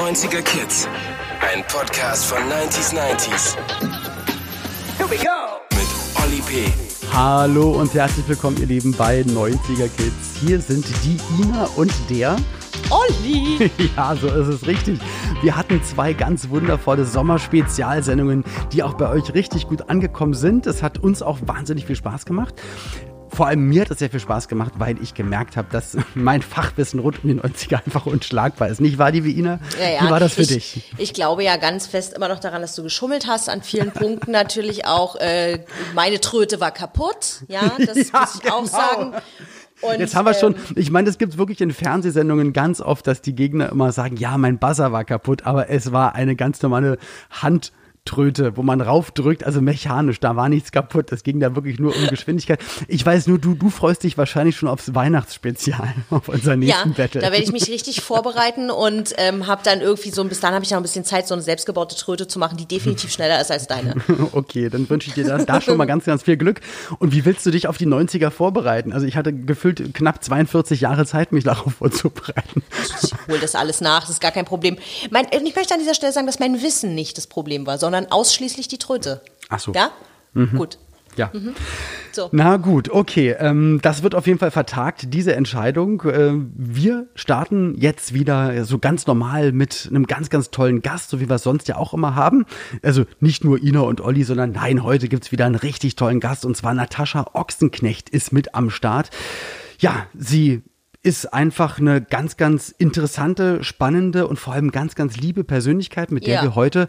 90er Kids. Ein Podcast von 90s 90s. Here we go! Mit Olli P. Hallo und herzlich willkommen, ihr Lieben, bei 90er Kids. Hier sind die Ina und der Olli! Ja, so ist es richtig. Wir hatten zwei ganz wundervolle Sommerspezialsendungen, die auch bei euch richtig gut angekommen sind. Es hat uns auch wahnsinnig viel Spaß gemacht. Vor allem mir hat es sehr viel Spaß gemacht, weil ich gemerkt habe, dass mein Fachwissen rund um die 90er einfach unschlagbar ist. Nicht wahr, liebe Ina? Ja, ja. Wie war das für ich, dich? Ich glaube ja ganz fest immer noch daran, dass du geschummelt hast, an vielen Punkten natürlich auch. Äh, meine Tröte war kaputt, ja, das Ja, muss ich auch genau. sagen. Und, Jetzt haben wir schon, ähm, ich meine, es gibt wirklich in Fernsehsendungen ganz oft, dass die Gegner immer sagen, ja, mein Buzzer war kaputt, aber es war eine ganz normale Handtröte, wo man raufdrückt, also mechanisch, da war nichts kaputt. Es ging da wirklich nur um Geschwindigkeit. Ich weiß nur, du, du freust dich wahrscheinlich schon aufs Weihnachtsspezial, auf unser ja, nächsten Battle. da werde ich mich richtig vorbereiten und ähm, habe dann irgendwie so, bis dann habe ich noch ein bisschen Zeit, so eine selbstgebaute Tröte zu machen, die definitiv schneller ist als deine. Okay, dann wünsche ich dir da, da schon mal ganz, ganz viel Glück. Und wie willst du dich auf die 90er vorbereiten? Also ich hatte gefühlt knapp 42 Jahre Zeit, mich darauf vorzubereiten. Ich hole das alles nach, das ist gar kein Problem. Mein, ich möchte an dieser Stelle sagen, dass mein Wissen nicht das Problem war, sondern ausschließlich die Tröte. Ach so. Ja? Gut. Ja. So. Na gut, okay. Ähm, das wird auf jeden Fall vertagt, diese Entscheidung. Ähm, wir starten jetzt wieder so ganz normal mit einem ganz, ganz tollen Gast, so wie wir es sonst ja auch immer haben. Also nicht nur Ina und Olli, sondern nein, heute gibt's wieder einen richtig tollen Gast und zwar Natascha Ochsenknecht ist mit am Start. Ja, sie ist einfach eine ganz, ganz interessante, spannende und vor allem ganz, ganz liebe Persönlichkeit, mit der Ja. wir heute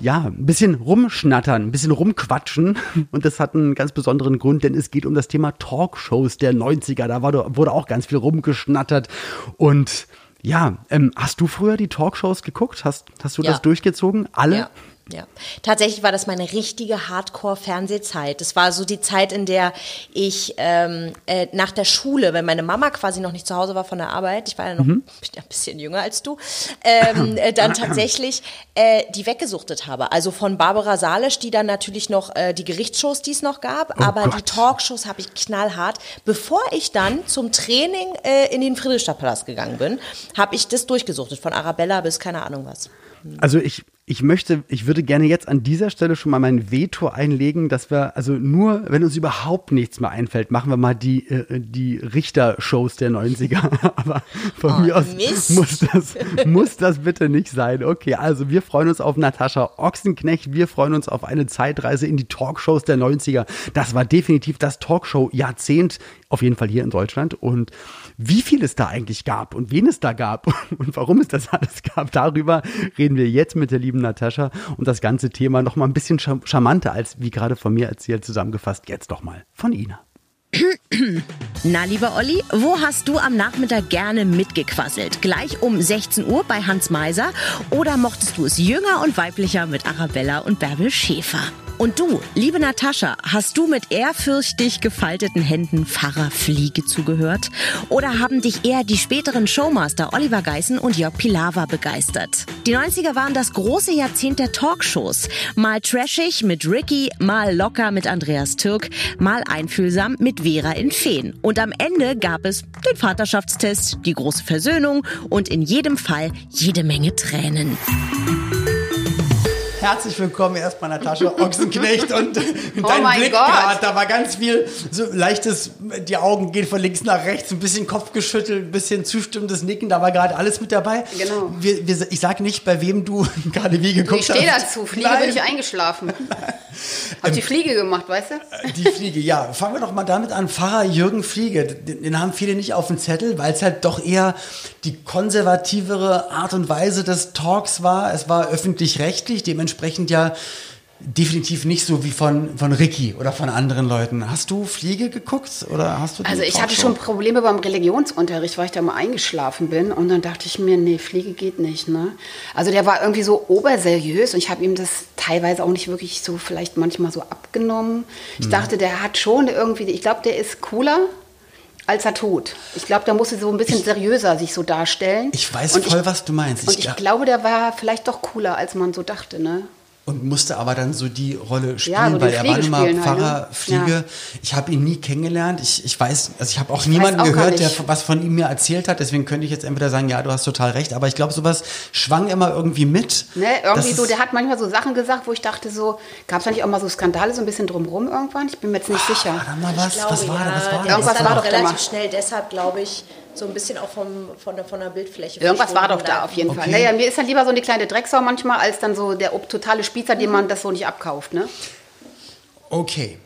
ja, ein bisschen rumschnattern, ein bisschen rumquatschen. Und das hat einen ganz besonderen Grund, denn es geht um das Thema Talkshows der 90er. Da war, wurde auch ganz viel rumgeschnattert. Und ja, ähm, hast du früher die Talkshows geguckt? Hast, hast du Ja. das durchgezogen? Alle? Ja. Ja, tatsächlich war das meine richtige Hardcore-Fernsehzeit. Das war so die Zeit, in der ich ähm, äh, nach der Schule, wenn meine Mama quasi noch nicht zu Hause war von der Arbeit, ich war ja noch ein bisschen jünger als du, ähm, äh, dann tatsächlich äh, die weggesuchtet habe. Also von Barbara Salisch, die dann natürlich noch äh, die Gerichtsshows, die es noch gab, aber die Gott. Talkshows habe ich knallhart. Bevor ich dann zum Training äh, in den Friedrichstadtpalast gegangen bin, habe ich das durchgesuchtet, von Arabella bis keine Ahnung was. Also ich, ich möchte, ich würde gerne jetzt an dieser Stelle schon mal mein Veto einlegen, dass wir, also nur, wenn uns überhaupt nichts mehr einfällt, machen wir mal die, äh, die Richter-Shows der 90er. Aber von Oh, mir aus Mist. muss das, muss das bitte nicht sein. Okay, also wir freuen uns auf Natascha Ochsenknecht. Wir freuen uns auf eine Zeitreise in die Talkshows der 90er. Das war definitiv das Talkshow-Jahrzehnt, auf jeden Fall hier in Deutschland. Und wie viel es da eigentlich gab und wen es da gab und warum es das alles gab, darüber reden wir jetzt mit der lieben Natascha und das ganze Thema noch mal ein bisschen char- charmanter als wie gerade von mir erzählt zusammengefasst. Jetzt doch mal von Ina. Na, lieber Olli, wo hast du am Nachmittag gerne mitgequasselt? Gleich um 16 Uhr bei Hans Meiser oder mochtest du es jünger und weiblicher mit Arabella und Bärbel Schäfer? Und du, liebe Natascha, hast du mit ehrfürchtig gefalteten Händen Pfarrer Fliege zugehört? Oder haben dich eher die späteren Showmaster Oliver Geissen und Jörg Pilawa begeistert? Die 90er waren das große Jahrzehnt der Talkshows. Mal trashig mit Ricky, mal locker mit Andreas Türk, mal einfühlsam mit Vera in Feen. Und am Ende gab es den Vaterschaftstest, die große Versöhnung und in jedem Fall jede Menge Tränen. Herzlich willkommen erstmal Natascha Ochsenknecht und dein mein Blick Gott. gerade, da war ganz viel so leichtes, die Augen gehen von links nach rechts, ein bisschen Kopfgeschüttelt, ein bisschen zustimmendes Nicken, da war gerade alles mit dabei. Genau. Wir, wir, ich sage nicht, bei wem du gerade wie geguckt Ich stehe hast. dazu. Fliege Nein. bin ich eingeschlafen. Hab die Fliege gemacht, weißt du? Die Fliege, ja. Fangen wir doch mal damit an. Pfarrer Jürgen Fliege, den, den haben viele nicht auf dem Zettel, weil es halt doch eher die konservativere Art und Weise des Talks war. Es war öffentlich-rechtlich, dementsprechend ja definitiv nicht so wie von, von Ricky oder von anderen Leuten. Hast du Fliege geguckt oder hast du Also ich hatte Talkshow? schon Probleme beim Religionsunterricht, weil ich da mal eingeschlafen bin und dann dachte ich mir, nee, Fliege geht nicht, ne? Also der war irgendwie so oberseriös und ich habe ihm das teilweise auch nicht wirklich so vielleicht manchmal so abgenommen. Ich dachte, der hat schon irgendwie, ich glaube, der ist cooler als er tut. Ich glaube, da muss er so ein bisschen seriöser sich so darstellen. Ich weiß Und voll, was du meinst. Und ich ja- glaube, der war vielleicht doch cooler, als man so dachte, ne? Und musste aber dann so die Rolle spielen, Ja, so die weil er war nun mal spielen halt, Pfarrer ne? Fliege. Ja. Ich habe ihn nie kennengelernt. Ich, ich weiß, also ich habe auch Ich niemanden auch gehört, der was von ihm mir erzählt hat. Deswegen könnte ich jetzt entweder sagen, ja, du hast total recht. Aber ich glaube, sowas schwang immer irgendwie mit. Ne, irgendwie so, der hat manchmal so Sachen gesagt, wo ich dachte so, gab es da nicht auch mal so Skandale so ein bisschen drumrum irgendwann? Ich bin mir jetzt nicht sicher. War da mal was? Ich glaube, was war ja, da? Was war da? Irgendwas war doch relativ schnell, deshalb glaube ich, so ein bisschen auch vom, von, der, von der Bildfläche. Irgendwas war doch da auf jeden Fall. Okay. Naja, mir ist dann lieber so eine kleine Drecksau manchmal, als dann so der totale Spießer, dem man das so nicht abkauft. Ne? Okay.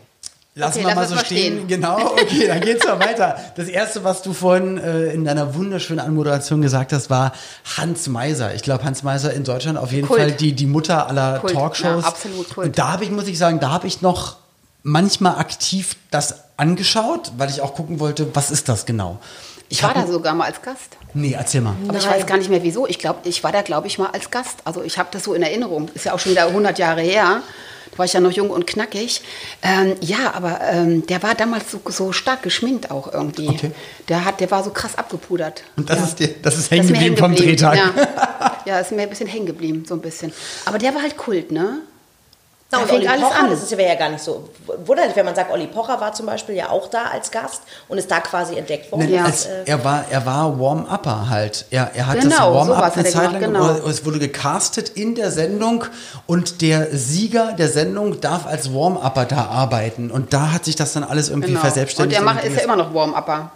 Lassen Okay, wir lass mal so stehen. stehen. Genau, okay, dann geht's mal weiter. Das erste, was du vorhin äh, in deiner wunderschönen Anmoderation gesagt hast, war Hans Meiser. Ich glaube, Hans Meiser in Deutschland auf jeden Kult. Fall die, die Mutter aller Kult, Talkshows. ja, absolut Kult. Und da habe ich, muss ich sagen, da habe ich noch manchmal aktiv das angeschaut, weil ich auch gucken wollte, was ist das genau? Ich war da sogar mal als Gast. Nee, erzähl mal. Aber ich Nein. weiß gar nicht mehr wieso. Ich glaube, ich war da, glaube ich, mal als Gast. Also ich habe das so in Erinnerung. Ist ja auch schon wieder 100 Jahre her. Da war ich ja noch jung und knackig. Ähm, ja, aber ähm, der war damals so, so stark geschminkt auch irgendwie. Okay. Der, hat, der war so krass abgepudert. Und das ja. ist dir, das ist hängen geblieben vom Drehtag. Ja. ja, ist mir ein bisschen hängen geblieben, so ein bisschen. Aber der war halt Kult, ne? Na, und Olli alles Pocher, an. das ist ja ja gar nicht so wunderlich, wenn man sagt, Olli Pocher war zum Beispiel ja auch da als Gast und ist da quasi entdeckt worden. Ja. Als, Das, äh, er war, er war Warm-Upper halt. Er, er hat das Genau, Warm-Up sowas hat eine Zeit gemacht, lang, genau. es wurde gecastet in der Sendung und der Sieger der Sendung darf als Warm-Upper da arbeiten. Und da hat sich das dann alles irgendwie Genau. Und verselbstständigt. der macht, und ist ja immer noch Warm-Upper.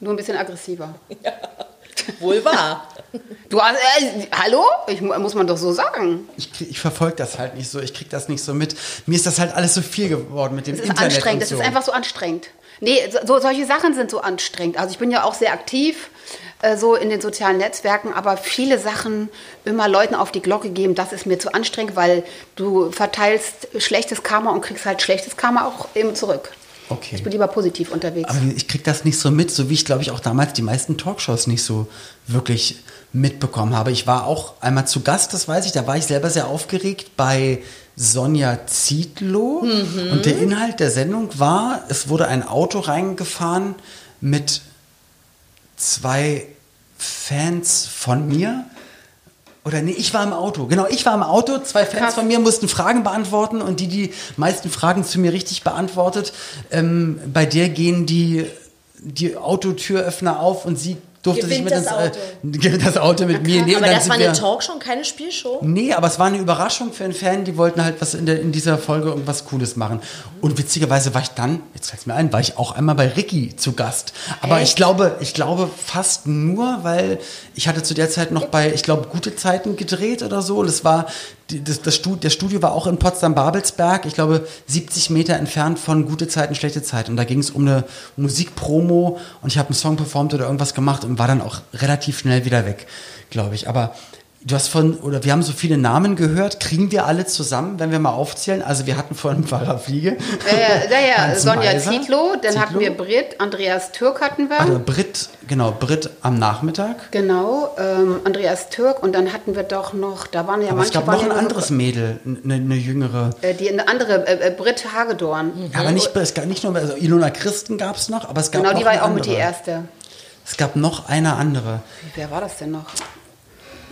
Nur ein bisschen aggressiver. wohl wahr. Du hast, äh, hallo? Ich, mu- muss man doch so sagen. ich, ich verfolge das halt nicht so, ich krieg das nicht so mit. Mir ist das halt alles so viel geworden mit dem Es ist Internet anstrengend, so. ist einfach so anstrengend. Nee, so, so, solche Sachen sind so anstrengend. Also ich bin ja auch sehr aktiv äh, so in den sozialen Netzwerken, aber viele Sachen immer Leuten auf die Glocke geben, das ist mir zu anstrengend, weil du verteilst schlechtes Karma und kriegst halt schlechtes Karma auch eben zurück. Okay. Ich bin lieber positiv unterwegs. Aber ich krieg das nicht so mit, so wie ich glaube ich auch damals die meisten Talkshows nicht so wirklich mitbekommen habe. Ich war auch einmal zu Gast, das weiß ich, da war ich selber sehr aufgeregt bei Sonja Zietlow und der Inhalt der Sendung war, es wurde ein Auto reingefahren mit zwei Fans von mir. Oder nee, ich war im Auto. Genau, ich war im Auto. Zwei Fans Krass. von mir mussten Fragen beantworten und die die meisten Fragen zu mir richtig beantwortet. Ähm, bei der gehen die, die Autotüröffner auf und sie durfte sich mit das ins, Auto. Äh, gewinnt das Auto mit mir. Nee, und Aber das war eine Talkshow keine Spielshow. Nee, aber es war eine Überraschung für einen Fan, die wollten halt was in, der, in dieser Folge irgendwas Cooles machen. Und witzigerweise war ich dann, jetzt fällt es mir ein, war ich auch einmal bei Ricky zu Gast. Aber ich Echt? glaube, ich glaube fast nur, weil ich hatte zu der Zeit noch bei, ich glaube, gute Zeiten gedreht oder so. Und es war, das, das Studio, der Studio war auch in Potsdam-Babelsberg, ich glaube 70 Meter entfernt von gute Zeiten, schlechte Zeiten. Und da ging es um eine Musikpromo und ich habe einen Song performt oder irgendwas gemacht und war dann auch relativ schnell wieder weg, glaube ich. Aber Du hast von, oder wir haben so viele Namen gehört. Kriegen wir alle zusammen, wenn wir mal aufzählen? Also wir hatten vorhin Pfarrer Fliege. Ja, ja, Sonja Meiser. Zietlow, dann hatten Zietlow. wir Brit, Andreas Türk hatten wir. Also Brit, genau, Brit am Nachmittag. Genau, ähm, Andreas Türk und dann hatten wir doch noch, da waren ja Aber manche es gab noch ein anderes Mädel, eine, eine jüngere. Äh, die eine andere, äh, äh, Britt Hagedorn. Aber nicht, es gab nicht nur, also Ilona Christen gab es noch, aber es gab Genau, noch die war ja auch mit die erste. Es gab noch eine andere. Wer war das denn noch?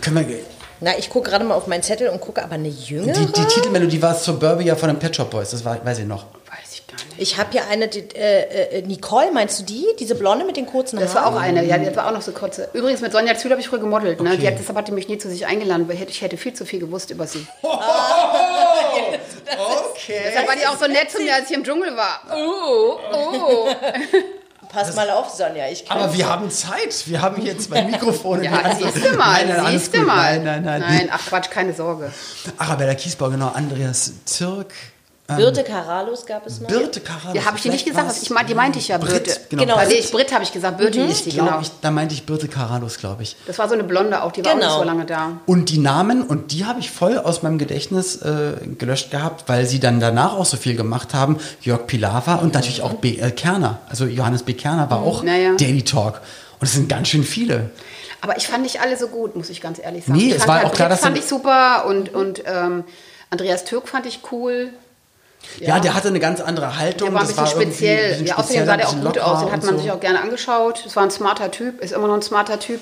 Können wir, Na, ich gucke gerade mal auf meinen Zettel und gucke, aber eine jüngere? die, die Titelmelodie war Suburbia von den Pet Shop Boys, das war, weiß ich noch. Weiß ich gar nicht. Ich habe hier eine, die, äh, äh, Nicole, meinst du die? Diese Blonde mit den kurzen Das war Haaren? auch eine, ja, die war auch noch so kurze. Übrigens, mit Sonja Zühl habe ich früher gemodelt. Ne? Okay. Die hat, deshalb hatte mich nie zu sich eingeladen, weil ich hätte, ich hätte viel zu viel gewusst über sie. Okay. Deshalb war die auch so nett zu mir, als ich im Dschungel war. Oh, oh. Pass mal auf, Sonja. Ich kann Aber wir haben Zeit. Wir haben hier zwei Mikrofone. Ja, andere- siehst du mal, Nein, nein, siehst du mal. Nein, nein, nein. Nein, ach Quatsch, keine Sorge. Arabella Kiesbau, genau. Andreas Zirk. Birte Karalus gab es noch. Birte Karabus. Ja, habe ich die nicht gesagt? Ich mein, die meinte ich ja, Brit, Birte. genau. Genau. Also ich, Britt habe ich gesagt, Birte hieß die, Ich glaub, genau. ich, da meinte ich Birte Karalus, glaube ich. Das war so eine Blonde auch, die war auch Genau. nicht so lange da. Und die Namen, und die habe ich voll aus meinem Gedächtnis äh, gelöscht gehabt, weil sie dann danach auch so viel gemacht haben. Jörg Pilawa und natürlich auch B. Äh, Kerner. Also Johannes B. Kerner war auch Naja. Daily Talk. Und es sind ganz schön viele. Aber ich fand nicht alle so gut, muss ich ganz ehrlich sagen. Nee, ich es fand war halt auch klar, Britt dass fand ich super und, und ähm, Andreas Türk fand ich cool. Ja, der hatte eine ganz andere Haltung. Der war ein bisschen ein speziell. bisschen ja, außerdem sah ein der auch gut aus. Den hat man so. sich auch gerne angeschaut. Es war ein smarter Typ, ist immer noch ein smarter Typ.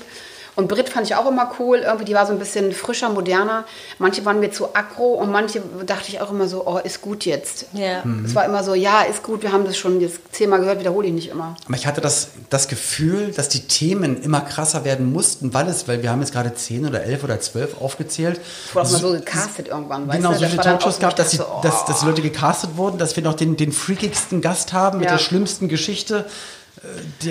Und Brit fand ich auch immer cool. Irgendwie, die war so ein bisschen frischer, moderner. Manche waren mir zu aggro und manche dachte ich auch immer so, oh, ist gut jetzt. Ja. Es war immer so, ja, ist gut, wir haben das schon jetzt zehnmal gehört, wiederhole ich nicht immer. Aber ich hatte das, das Gefühl, dass die Themen immer krasser werden mussten, weil es, weil wir haben jetzt gerade zehn oder elf oder zwölf aufgezählt. Es wurde auch mal so gecastet irgendwann, weißt Genau, du? so viele Talkshows gab, dass, die, ich so, dass, oh. dass die Leute gecastet wurden, dass wir noch den, den freakigsten Gast haben mit Ja. der schlimmsten Geschichte.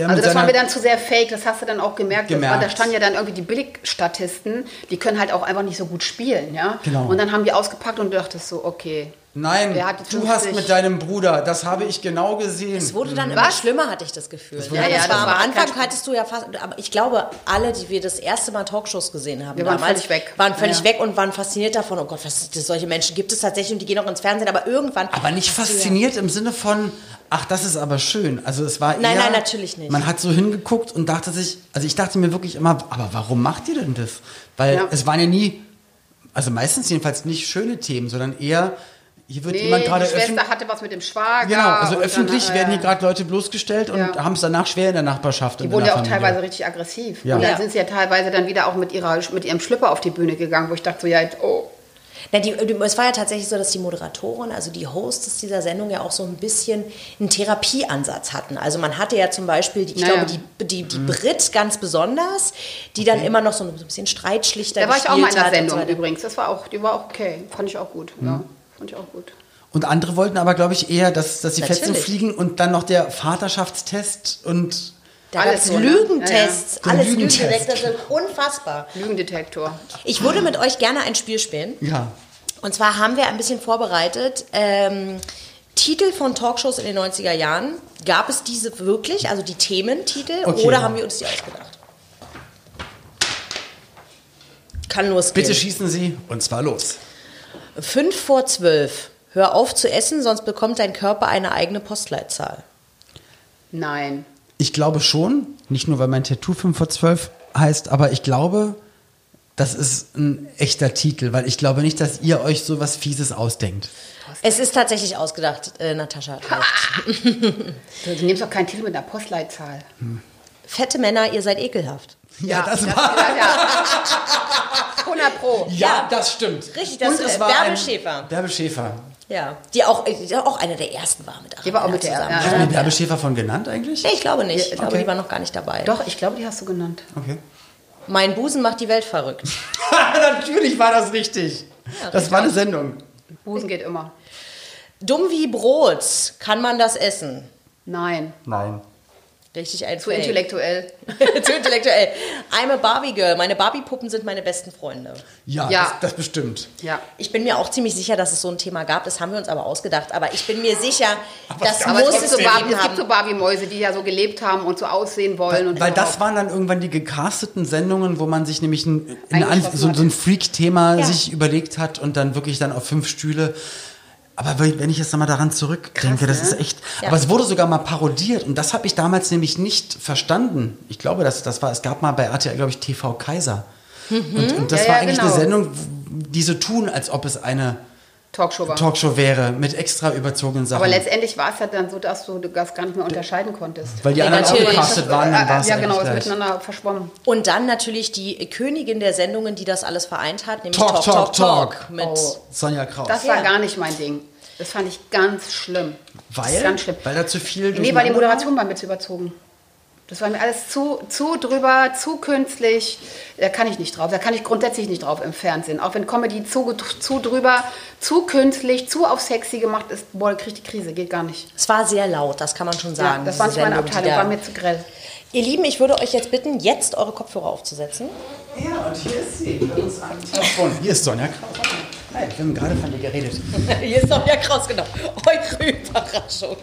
Also das war mir dann zu sehr fake, das hast du dann auch gemerkt. Gemerkt. War, da standen ja dann irgendwie die Billigstatisten, die können halt auch einfach nicht so gut spielen, ja. Genau. Und dann haben die ausgepackt und du dachtest so, okay. Nein, du hast 50? mit deinem Bruder, das habe ich genau gesehen. Es wurde dann immer schlimmer, hatte ich das Gefühl. wurde- ja, Ja, das das war am Anfang hattest du ja fast, aber ich glaube, alle, die wir das erste Mal Talkshows gesehen haben, Wir waren damals, völlig weg. waren völlig Ja. weg und waren fasziniert davon. Oh Gott, was, das, solche Menschen gibt es tatsächlich und die gehen auch ins Fernsehen, aber irgendwann. Aber nicht fasziniert im Sinne von, ach, das ist aber schön. Also es war Nein, eher, nein, natürlich nicht. Man hat so hingeguckt und dachte sich, also ich dachte mir wirklich immer, aber warum macht ihr denn das? Weil Ja. es waren ja nie, also meistens jedenfalls nicht schöne Themen, sondern eher, hier wird Nee, jemand die gerade Schwester öffentlich. hatte was mit dem Schwager. Genau, also und dann, öffentlich äh, werden hier gerade Leute bloßgestellt und Ja. haben es danach schwer in der Nachbarschaft. Die und wurden ja auch Familie. teilweise richtig aggressiv. Ja. Und dann Ja. sind sie ja teilweise dann wieder auch mit, ihrer, mit ihrem Schlüpper auf die Bühne gegangen, wo ich dachte so, ja, jetzt, oh. Na, die, die- es war ja tatsächlich so, dass die Moderatoren, also die Hosts dieser Sendung ja auch so ein bisschen einen Therapieansatz hatten. Also man hatte ja zum Beispiel, die, ich Naja. glaube, die, die, die Brit ganz besonders, die dann immer noch so ein bisschen Streitschlichter Da war ich auch mal in der gespielt hat und Sendung so übrigens. Das war auch, die war auch okay. Fand ich auch gut. Ja, fand ich auch gut. Und andere wollten aber, glaube ich, eher, dass, dass die Natürlich. Fetzen fliegen und dann noch der Vaterschaftstest und Da Alles so? Lügentests, Ja, ja. alles Lügentest. Das ist unfassbar. Lügendetektor. Ich würde mit euch gerne ein Spiel spielen. ja. Und zwar haben wir ein bisschen vorbereitet. Ähm, Titel von Talkshows in den 90er Jahren. Gab es diese wirklich, also die Thementitel, Okay. oder haben wir uns die ausgedacht? Kann losgehen. Bitte schießen Sie und zwar los. Fünf vor zwölf. Hör auf zu essen, sonst bekommt dein Körper eine eigene Postleitzahl. Nein. Ich glaube schon, nicht nur weil mein Tattoo 5 vor 12 heißt, aber ich glaube, das ist ein echter Titel, weil ich glaube nicht, dass ihr euch so was Fieses ausdenkt. Es ist tatsächlich ausgedacht, äh, Natascha. hat recht. Du, du nimmst doch keinen Titel mit einer Postleitzahl. Fette Männer, ihr seid ekelhaft. Ja, das Ja, war. ja, ja. 100 Pro. Ja, das stimmt. Richtig, das Und ist es war Bärbel Schäfer. Bärbel Schäfer. Ja, die auch, die auch eine der ersten war mit Die war auch Arabella mit der- zusammen. ja, Hast du mir Bärbel Schäfer von genannt eigentlich? Nee, ich glaube nicht. Ich glaube, Okay. die war noch gar nicht dabei. Doch, ich glaube, die hast du genannt. Okay. Mein Busen macht die Welt verrückt. Natürlich war das richtig. das war eine Sendung. Busen geht immer. Dumm wie Brot. Kann man das essen? Nein. Nein. Richtig ein Zu Fake. intellektuell. Zu intellektuell. I'm a Barbie Girl. Meine Barbie-Puppen sind meine besten Freunde. Ja, Ja. Das, das bestimmt. Ja. Ich bin mir auch ziemlich sicher, dass es so ein Thema gab. Das haben wir uns aber ausgedacht. Aber ich bin mir sicher, das Aber Aber muss es so Barbie, es gibt so Barbie-Mäuse, die ja so gelebt haben und so aussehen wollen. und Weil das waren dann irgendwann die gecasteten Sendungen, wo man sich nämlich ein, so, so ein Freak-Thema Ja. sich überlegt hat und dann wirklich dann auf fünf Stühle. Aber wenn ich jetzt nochmal daran zurückdenke, das ne? ist echt. Ja. Aber es wurde sogar mal parodiert und das habe ich damals nämlich nicht verstanden. Ich glaube, das, das war, es gab mal bei RTL, glaube ich, TV Kaiser. Und, und das Ja, war eigentlich genau. eine Sendung, die so tun, als ob es eine Talkshow war. Talkshow wäre, mit extra überzogenen Sachen. Aber letztendlich war es ja dann so, dass du das gar nicht mehr unterscheiden konntest. Weil die Ja, anderen auch gecastet waren, dann war es ja, genau, eigentlich ist miteinander verschwommen. Und dann natürlich die Königin der Sendungen, die das alles vereint hat, nämlich Talk, Talk, Talk. Mit Oh. Sonja Kraus. Das war Ja. gar nicht mein Ding. Das fand ich ganz schlimm. Das weil? ist ganz schlimm. Weil da zu viel Nee, weil die? Moderation war mir zu überzogen. Das war mir alles zu, zu drüber, zu künstlich. Da kann ich nicht drauf. Da kann ich grundsätzlich nicht drauf im Fernsehen. Auch wenn Comedy zu, zu drüber, zu künstlich, zu auf sexy gemacht ist, boah, da ich die Krise. Geht gar nicht. Es war sehr laut, das kann man schon Ja, sagen. das war nicht meine Abteilung, war mir zu grell. Ihr Lieben, ich würde euch jetzt bitten, jetzt eure Kopfhörer aufzusetzen. Ja, und hier ist sie. Bei uns am Telefon. Hier ist Sonja Kraus. Hi, wir haben gerade von dir geredet. Hier ist Sonja Kraus, genau. Eure Überraschung.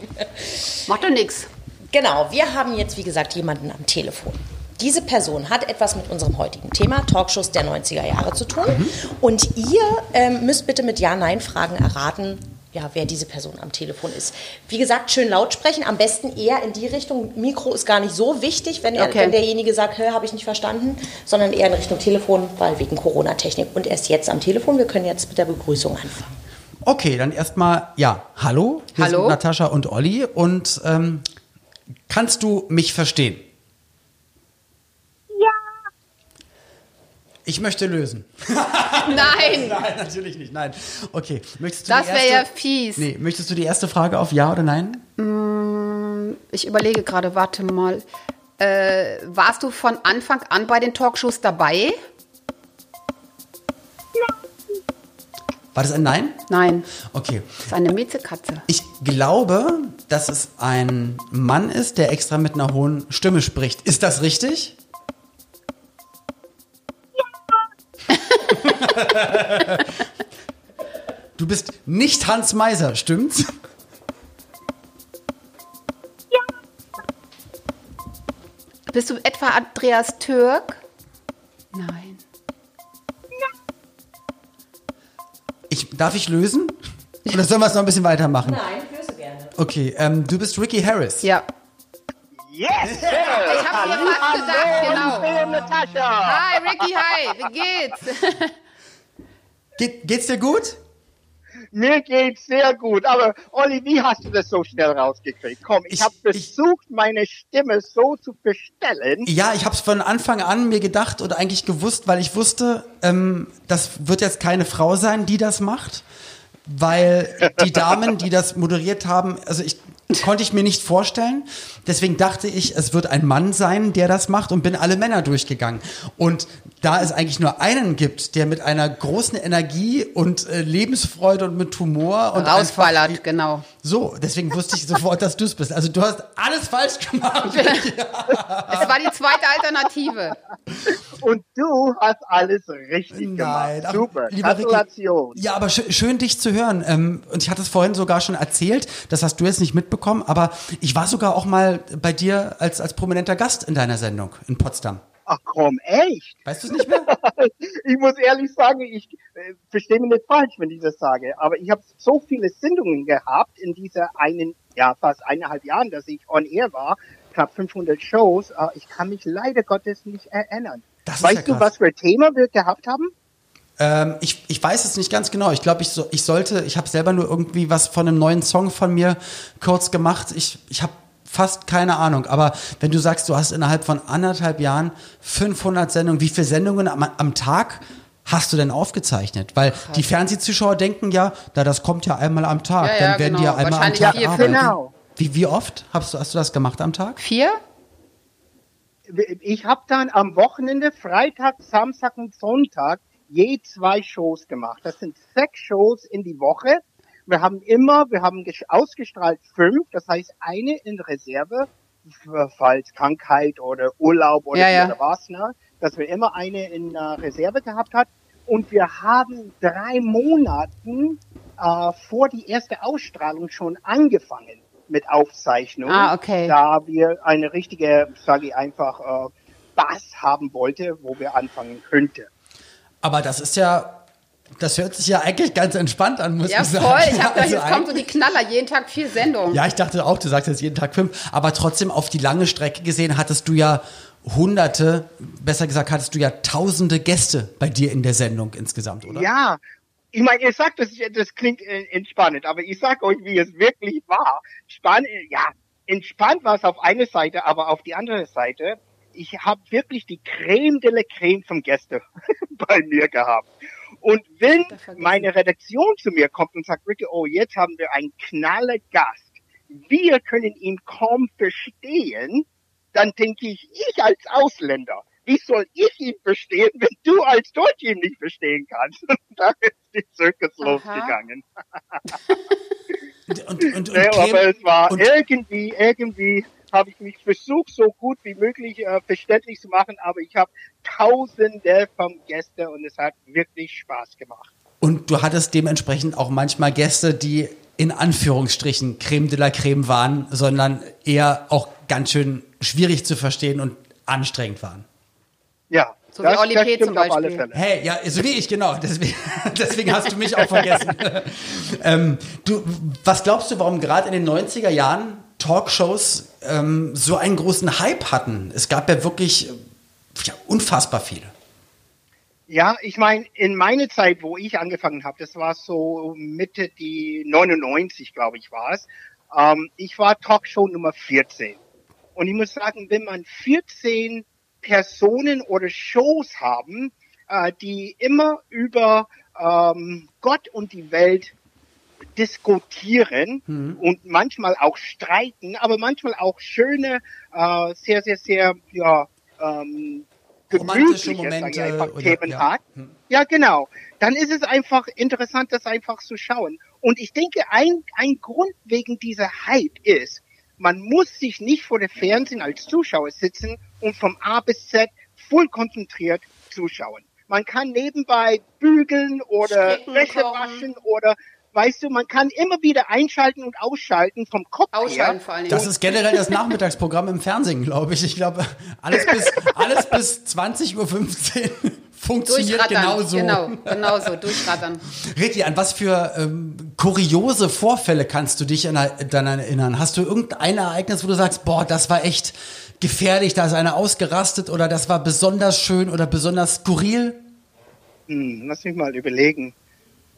Macht doch nichts. Genau, wir haben jetzt, wie gesagt, jemanden am Telefon. Diese Person hat etwas mit unserem heutigen Thema, Talkshows der 90er Jahre, zu tun. Und ihr ähm, müsst bitte mit Ja-Nein-Fragen erraten, ja, wer diese Person am Telefon ist. Wie gesagt, schön laut sprechen, am besten eher in die Richtung. Mikro ist gar nicht so wichtig, wenn, er, Okay. wenn derjenige sagt, hör, habe ich nicht verstanden, sondern eher in Richtung Telefon, weil wegen Corona-Technik. Und er ist jetzt am Telefon. Wir können jetzt mit der Begrüßung anfangen. Okay, dann erstmal, ja, hallo. Hier Hallo. sind Natascha und Olli. Und ähm, kannst du mich verstehen? Ja. Ich möchte lösen. Nein! nein, natürlich nicht. Nein. Okay. Möchtest du Das wäre ja fies. Nee, möchtest du die erste Frage auf Ja oder Nein? Ich überlege gerade, warte mal. Äh, warst du von Anfang an bei den Talkshows dabei? War das ein Nein? Nein, Okay. das ist eine Miezekatze. Ich glaube, dass es ein Mann ist, der extra mit einer hohen Stimme spricht. Ist das richtig? Du bist nicht Hans Meiser, stimmt's? Bist du etwa Andreas Türk? Darf ich lösen? Oder sollen wir es noch ein bisschen weitermachen? Nein, ich löse gerne. Okay, ähm, du bist Ricky Harris. Ja. Yes! Ich habe mir fast gedacht, genau. Hi, Ricky, hi. Wie geht's? Geht, geht's dir gut? Mir geht's sehr gut, aber Olli, wie hast du das so schnell rausgekriegt? Komm, ich, Ich- habe ich- versucht, meine Stimme so zu verstellen. Ja, ich habe es von Anfang an mir gedacht und eigentlich gewusst, weil ich wusste, ähm, das wird jetzt keine Frau sein, die das macht, weil die Damen, die das moderiert haben, also ich konnte ich mir nicht vorstellen. Deswegen dachte ich, es wird ein Mann sein, der das macht und bin alle Männer durchgegangen. Und da es eigentlich nur einen gibt, der mit einer großen Energie und äh, Lebensfreude und mit Humor und Rausballert, einfach, genau. So, deswegen wusste ich sofort, dass du es bist. Also du hast alles falsch gemacht. Es war die zweite Alternative. Und du hast alles richtig Nein, gemacht. Super. lieber Ricky, Gratulation. Ja, aber schön, schön dich zu hören. Ähm, und ich hatte es vorhin sogar schon erzählt, das hast du jetzt nicht mitbekommen, aber ich war sogar auch mal bei dir als, als prominenter Gast in deiner Sendung in Potsdam. Ach komm, echt? Weißt du es nicht mehr? ich muss ehrlich sagen, ich äh, verstehe mich nicht falsch, wenn ich das sage, aber ich habe so viele Sendungen gehabt in dieser einen, ja fast eineinhalb Jahren, dass ich on air war, knapp 500 Shows. Äh, ich kann mich leider Gottes nicht erinnern. Das weißt ja du, was für ein Thema wir gehabt haben? Ähm, ich, ich weiß es nicht ganz genau. Ich glaube, ich, so, ich sollte, ich habe selber nur irgendwie was von einem neuen Song von mir kurz gemacht. Ich, ich habe fast keine Ahnung. Aber wenn du sagst, du hast innerhalb von anderthalb Jahren 500 Sendungen, wie viele Sendungen am, am Tag hast du denn aufgezeichnet? Weil die Fernsehzuschauer denken ja, da das kommt ja einmal am Tag. Ja, ja, Dann werden die genau. ja einmal am Tag vier, arbeiten. Genau. Wie, wie oft hast du, hast du das gemacht am Tag? Vier? Ich habe dann am Wochenende, Freitag, Samstag und Sonntag je zwei Shows gemacht. Das sind sechs Shows in die Woche. Wir haben immer, wir haben ausgestrahlt fünf, das heißt eine in Reserve, falls Krankheit oder Urlaub oder, ja. oder was, ne? dass wir immer eine in äh, Reserve gehabt hat. Und wir haben drei Monaten äh, vor die erste Ausstrahlung schon angefangen mit Aufzeichnung. Ah, okay. Da wir eine richtige, sage ich einfach, äh, Bass haben wollte, wo wir anfangen könnte. Aber das ist ja, das hört sich ja eigentlich ganz entspannt an, muss Ja, ich sagen. voll. Ich habe Also jetzt kommt so die Knaller. Jeden Tag vier Sendungen. Ja, ich dachte auch, du sagst jetzt jeden Tag fünf, aber trotzdem auf die lange Strecke gesehen hattest du ja hunderte, besser gesagt hattest du ja tausende Gäste bei dir in der Sendung insgesamt, oder? Ja, ich meine, ihr sagt, das, das klingt äh, entspannend, aber ich sag euch, wie es wirklich war. Spann ja, entspannt war es auf eine Seite, aber auf die andere Seite, ich habe wirklich die Creme de la Creme vom Gäste bei mir gehabt. Und wenn meine Redaktion zu mir kommt und sagt, Ricky, oh, jetzt haben wir einen knaller Gast, wir können ihn kaum verstehen, dann denke ich, ich als Ausländer, wie soll ich ihn verstehen, wenn du als Deutsch ihn nicht verstehen kannst? da ist die Zirkus Aha. losgegangen. Und, und, und, und Ja, aber es war und, irgendwie, irgendwie habe ich mich versucht, so gut wie möglich äh, verständlich zu machen, aber ich habe tausende von Gästen und es hat wirklich Spaß gemacht. und du hattest dementsprechend auch manchmal Gäste, die in Anführungsstrichen Creme de la Creme waren, sondern eher auch ganz schön schwierig zu verstehen und anstrengend waren. Ja, So wie Oli P. zum auf alle Beispiel. Fälle. Hey, ja, so wie ich, genau. Deswegen, deswegen hast du mich auch vergessen. ähm, du, was glaubst du, warum gerade in den 90er Jahren Talkshows ähm, so einen großen Hype hatten? Es gab ja wirklich äh, ja, unfassbar viele. Ja, ich meine, in meine Zeit, wo ich angefangen habe, das war so Mitte die 99, glaube ich, war es. Ähm, ich war Talkshow Nummer 14. Und ich muss sagen, wenn man 14 Personen oder Shows haben, äh, die immer über ähm, Gott und die Welt diskutieren mhm. und manchmal auch streiten, aber manchmal auch schöne, äh, sehr, sehr, sehr, ja, ähm, romantische Momente einfach, oder, Themen ja. hat. Hm. Ja, genau. Dann ist es einfach interessant, das einfach zu schauen. Und ich denke, ein, ein Grund wegen dieser Hype ist, man muss sich nicht vor dem Fernsehen als Zuschauer sitzen und vom A bis Z voll konzentriert zuschauen. Man kann nebenbei bügeln oder Wäsche waschen oder weißt du, man kann immer wieder einschalten und ausschalten vom Kopf ausschalten her. Vor Dingen. Das ist generell das Nachmittagsprogramm im Fernsehen, glaube ich. Ich glaube, alles bis, alles bis 20.15 Uhr funktioniert genauso. Genau, genauso, durchrattern. Reti, an was für ähm, kuriose Vorfälle kannst du dich dann erinnern? Hast du irgendein Ereignis, wo du sagst, boah, das war echt gefährlich, da ist einer ausgerastet oder das war besonders schön oder besonders skurril? Hm, lass mich mal überlegen.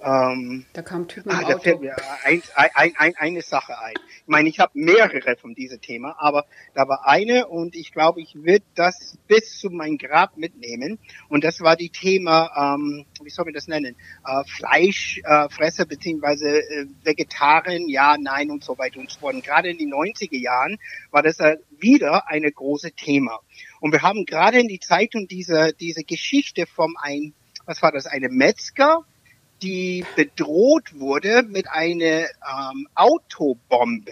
Ähm, da kam Typen ah, da fällt mir ein, ein, ein, eine Sache ein. Ich meine, ich habe mehrere von diesem Thema, aber da war eine und ich glaube, ich würde das bis zu meinem Grab mitnehmen. Und das war die Thema, ähm, wie soll man das nennen? Äh, Fleischfresser äh, beziehungsweise äh, Vegetarier, ja, nein und so weiter und so fort. Und gerade in den 90er Jahren war das äh, wieder eine große Thema. Und wir haben gerade in die Zeitung diese, diese Geschichte vom ein, was war das, eine Metzger, die bedroht wurde mit einer ähm, Autobombe.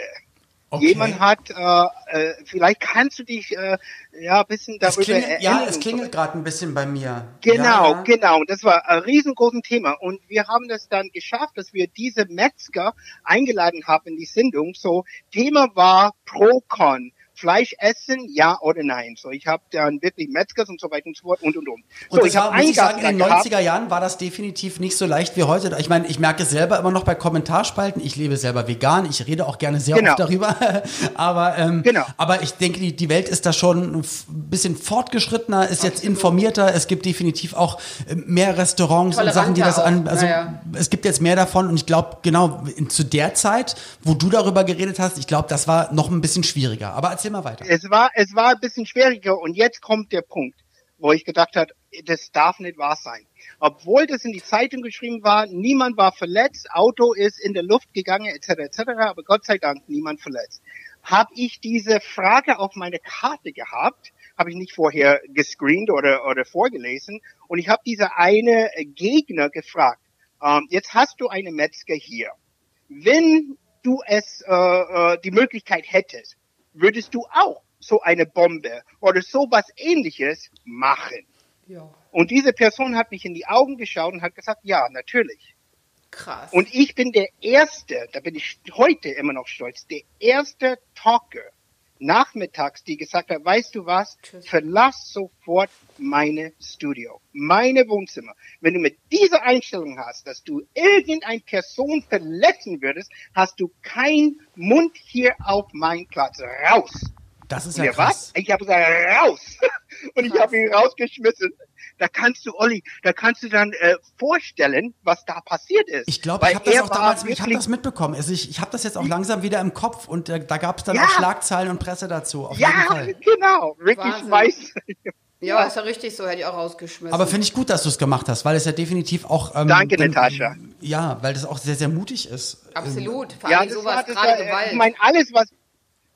Okay. Jemand hat, äh, äh, vielleicht kannst du dich äh, ja ein bisschen darüber klingelt, erinnern. Ja, es klingelt gerade ein bisschen bei mir. Genau, ja. genau. Das war ein riesengroßes Thema. Und wir haben das dann geschafft, dass wir diese Metzger eingeladen haben in die Sendung. So, Thema war Procon. Fleisch essen, ja oder nein. So, ich habe dann wirklich Metzgers und so weiter und so fort und und und. So, und ich habe muss ich sagen, in den 90er Jahren war das definitiv nicht so leicht wie heute. Ich meine, ich merke es selber immer noch bei Kommentarspalten. Ich lebe selber vegan. Ich rede auch gerne sehr genau. oft darüber. aber ähm, genau. aber ich denke, die, die Welt ist da schon ein bisschen fortgeschrittener, ist Absolut. jetzt informierter. Es gibt definitiv auch äh, mehr Restaurants und Sachen, die das auch. an. Also naja. es gibt jetzt mehr davon und ich glaube genau zu der Zeit, wo du darüber geredet hast, ich glaube, das war noch ein bisschen schwieriger. Aber erzähl mal weiter. Es war, es war ein bisschen schwieriger und jetzt kommt der Punkt, wo ich gedacht habe, das darf nicht wahr sein. Obwohl das in die Zeitung geschrieben war, niemand war verletzt, Auto ist in der Luft gegangen, etc., etc., aber Gott sei Dank niemand verletzt. Habe ich diese Frage auf meine Karte gehabt, habe ich nicht vorher gescreent oder, oder vorgelesen und ich habe diese eine Gegner gefragt, ähm, jetzt hast du eine Metzger hier. Wenn du es äh, äh, die Möglichkeit hättest, würdest du auch so eine Bombe oder sowas ähnliches machen? Ja. Und diese Person hat mich in die Augen geschaut und hat gesagt, ja, natürlich. Krass. Und ich bin der Erste, da bin ich heute immer noch stolz, der erste Talker nachmittags, die gesagt hat, weißt du was, verlass sofort meine Studio, meine Wohnzimmer. Wenn du mit dieser Einstellung hast, dass du irgendeine Person verletzen würdest, hast du keinen Mund hier auf meinem Platz. Raus! Das ist ja, ja krass. Was? Ich habe gesagt, raus! Und ich habe ihn rausgeschmissen da kannst du, Olli, da kannst du dann äh, vorstellen, was da passiert ist. Ich glaube, ich habe das auch damals, ich habe das mitbekommen. Also ich, ich habe das jetzt auch langsam wieder im Kopf und äh, da gab es dann ja. auch Schlagzeilen und Presse dazu. ja, genau. Ricky weiß. Ja, ist ja richtig so, hätte ich auch rausgeschmissen. Aber finde ich gut, dass du es gemacht hast, weil es ja definitiv auch. Ähm, Danke, dann, Natascha. Ja, weil das auch sehr, sehr mutig ist. Absolut. Vor allem ja, sowas, gerade Gewalt. Ich meine, alles, was,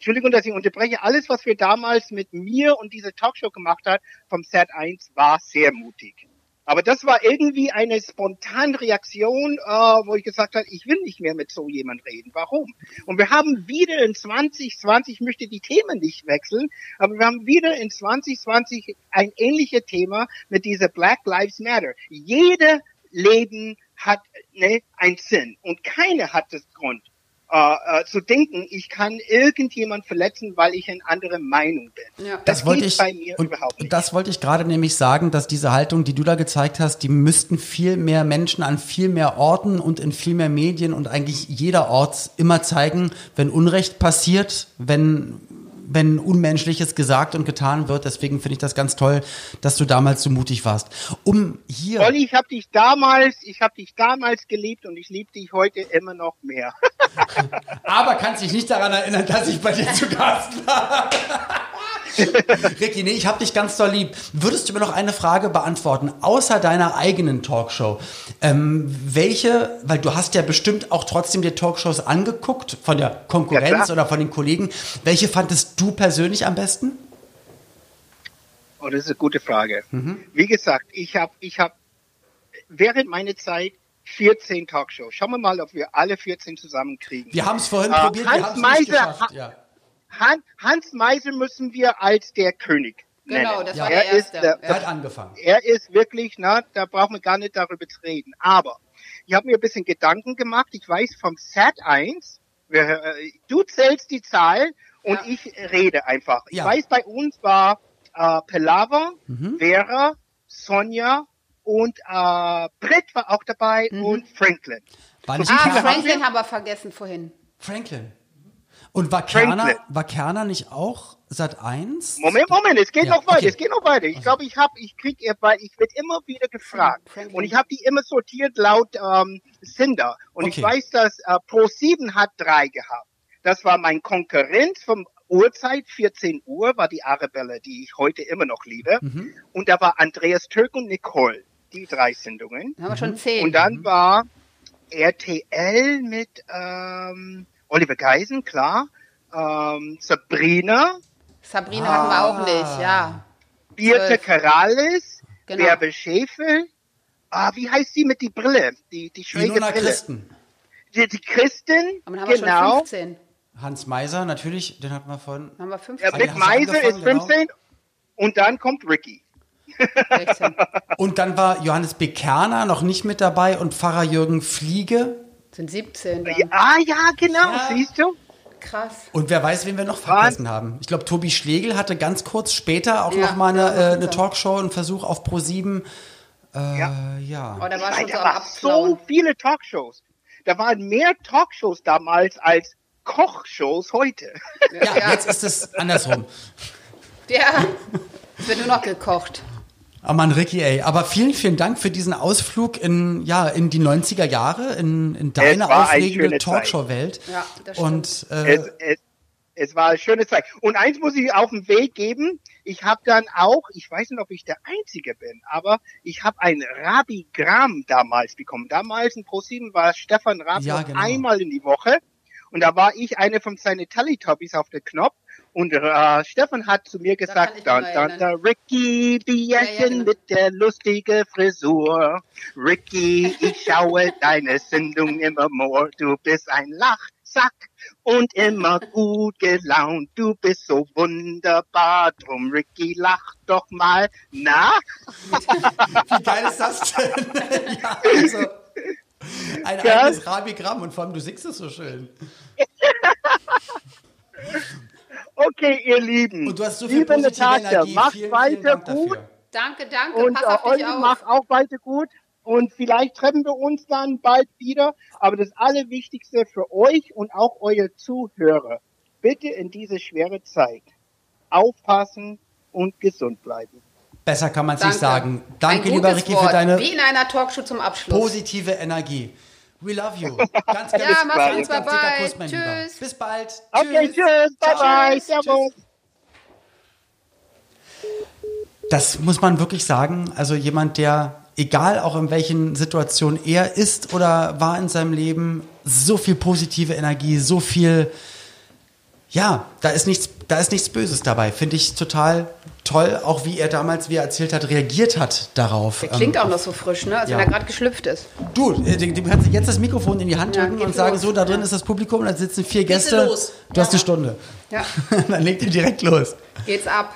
Entschuldigung, dass ich unterbreche, alles, was wir damals mit mir und diese Talkshow gemacht hat vom Set 1, war sehr mutig. Aber das war irgendwie eine spontane Reaktion, äh, wo ich gesagt habe, ich will nicht mehr mit so jemand reden. Warum? Und wir haben wieder in 2020, ich möchte die Themen nicht wechseln, aber wir haben wieder in 2020 ein ähnliches Thema mit dieser Black Lives Matter. Jede Leben hat ne, einen Sinn und keine hat das Grund äh, äh, zu denken, ich kann irgendjemand verletzen, weil ich eine andere Meinung bin. Ja. Das, das wollte ich, bei mir und, überhaupt nicht. Das wollte ich gerade nämlich sagen, dass diese Haltung, die du da gezeigt hast, die müssten viel mehr Menschen an viel mehr Orten und in viel mehr Medien und eigentlich jeder Ort immer zeigen, wenn Unrecht passiert, wenn wenn Unmenschliches gesagt und getan wird. Deswegen finde ich das ganz toll, dass du damals so mutig warst. Um hier. Olli, ich habe dich damals, ich habe dich damals geliebt und ich liebe dich heute immer noch mehr. Aber kannst dich nicht daran erinnern, dass ich bei dir zu Gast war. Ricky, nee, ich hab dich ganz doll lieb. Würdest du mir noch eine Frage beantworten, außer deiner eigenen Talkshow? Ähm, welche, weil du hast ja bestimmt auch trotzdem die Talkshows angeguckt, von der Konkurrenz klar. oder von den Kollegen. Welche fandest du persönlich am besten? Oh, das ist eine gute Frage. Mhm. Wie gesagt, ich habe ich hab während meiner Zeit 14 Talkshows. Schauen wir mal, ob wir alle 14 zusammenkriegen. Wir haben es vorhin Äh, probiert, wir Hans haben es nicht Meiser, Ja. Han, Hans Meiser müssen wir als der König Genau, nennen. das Ja. war er der ist erste. der, Er hat angefangen. er ist wirklich, na, da brauchen wir gar nicht darüber zu reden. Aber ich habe mir ein bisschen Gedanken gemacht. Ich weiß vom Sat 1, wir, äh, du zählst die Zahl und Ja. ich rede einfach. Ich Ja. weiß, bei uns war äh, Pelava, Mhm. Vera, Sonja und äh, Britt war auch dabei Mhm. und Franklin. Ah? Franklin haben wir vergessen vorhin. Franklin. Und war Kerner, war Kerner nicht auch Sat 1? Moment, Moment, es geht Ja, noch weiter, okay. es geht noch weiter. Ich glaube, ich habe, ich krieg, weil ich werde immer wieder gefragt Franklin. und ich habe die immer sortiert laut ähm, Sender und Okay. ich weiß, dass äh, Pro7 hat drei gehabt. Das war mein Konkurrenz vom Uhrzeit 14 Uhr war die Arabella, die ich heute immer noch liebe Mhm. und da war Andreas Türk und Nicole, die drei Sendungen Dann haben wir schon zehn. und dann war RTL mit ähm, Oliver Geisen, klar, ähm, Sabrina, Sabrina hatten wir auch nicht, ja. Birte. Karalis, Genau. Bärbe Schäfel, ah, wie heißt sie mit die Brille? Die, die schräge Ilona Brille. Christen. Die, die Christin, Aber dann haben wir schon genau. 15. Hans Meiser, natürlich, den hatten wir von. Dann haben wir Ja, 15. Rick- Rick hast du Meiser ist angefangen, genau. 15 und dann kommt Ricky. 16. Und dann war Johannes B. Kerner noch nicht mit dabei und Pfarrer Jürgen Fliege. Sind 17 dann. Ja, ah, ja, genau, Ja. siehst du? Krass. Und wer weiß, wen wir noch vergessen haben. Ich glaube, Tobi Schlegel hatte ganz kurz später auch Ja, noch mal eine, ja, äh, eine ja. Talkshow, einen Versuch auf Pro7. Äh, Ja. ja. Oh, der war schon so da war so viele Talkshows. Da waren mehr Talkshows damals als Kochshows heute. Ja, jetzt ist es andersrum. Ja, es wird nur noch gekocht. Oh Mann, Ricky, ey. Aber vielen, vielen Dank für diesen Ausflug in, ja, in die 90er Jahre, in, in deine aufregende. Talkshow-Welt. Ja, das stimmt. Und äh, es, es, es war eine schöne Zeit. Und eins muss ich auf den Weg geben. Ich habe dann auch, ich weiß nicht, ob ich der Einzige bin, aber ich habe ein Rabigramm damals bekommen. Damals in ProSieben war Stefan Rabi Ja, noch genau. einmal in die Woche. Und da war ich eine von seinen Teletubbies auf der Knopf. Und äh, Stefan hat zu mir gesagt, ich dann, dann, Ricky, die Ja, ja, genau. mit der lustige Frisur. Ricky, ich schaue deine Sendung immer more. Du bist ein Lachsack und immer gut gelaunt. Du bist so wunderbar. Drum, Ricky, lach doch mal. Na? wie geil ist das denn? ja, also, ein Ja. eigenes Rabigramm und vor allem, du singst es so schön. Okay, ihr Lieben. Und du hast so viel Liebe positive Natascha, Energie. Macht vielen, weiter vielen Dank gut. dafür. Danke, danke. Und Pass äh, auf dich Olli auf. macht auch weiter gut. Und vielleicht treffen wir uns dann bald wieder. Aber das Allerwichtigste für euch und auch eure Zuhörer, bitte in diese schwere Zeit aufpassen und gesund bleiben. Besser kann man es nicht sagen. Danke, Ein lieber Ricky, Wort. für deine Wie in einer Talkshow zum Abschluss. positive Energie. We love you. Ganz, ganz, Ja, ganz, ganz, ganz bye dicker bye. Kuss, mein Lieber. Tschüss. Bis bald. Okay, tschüss, bye bye, Tschüss. servus. Das muss man wirklich sagen. Also jemand, der, egal auch in welchen Situationen er ist oder war in seinem Leben, so viel positive Energie, so viel, ja, da ist nichts, da ist nichts Böses dabei. Finde ich total toll, auch wie er damals, wie er erzählt hat, reagiert hat darauf. Der klingt Ähm, auch noch so frisch, ne? Als ja. wenn er gerade geschlüpft ist. Du, äh, du du kannst jetzt das Mikrofon in die Hand Ja, drücken geht und sagen, los. so, da drin Ja. ist das Publikum, da sitzen vier Bitte Gäste. los. Du hast eine Stunde. Ja, Dann legt ihr direkt los. geht's ab.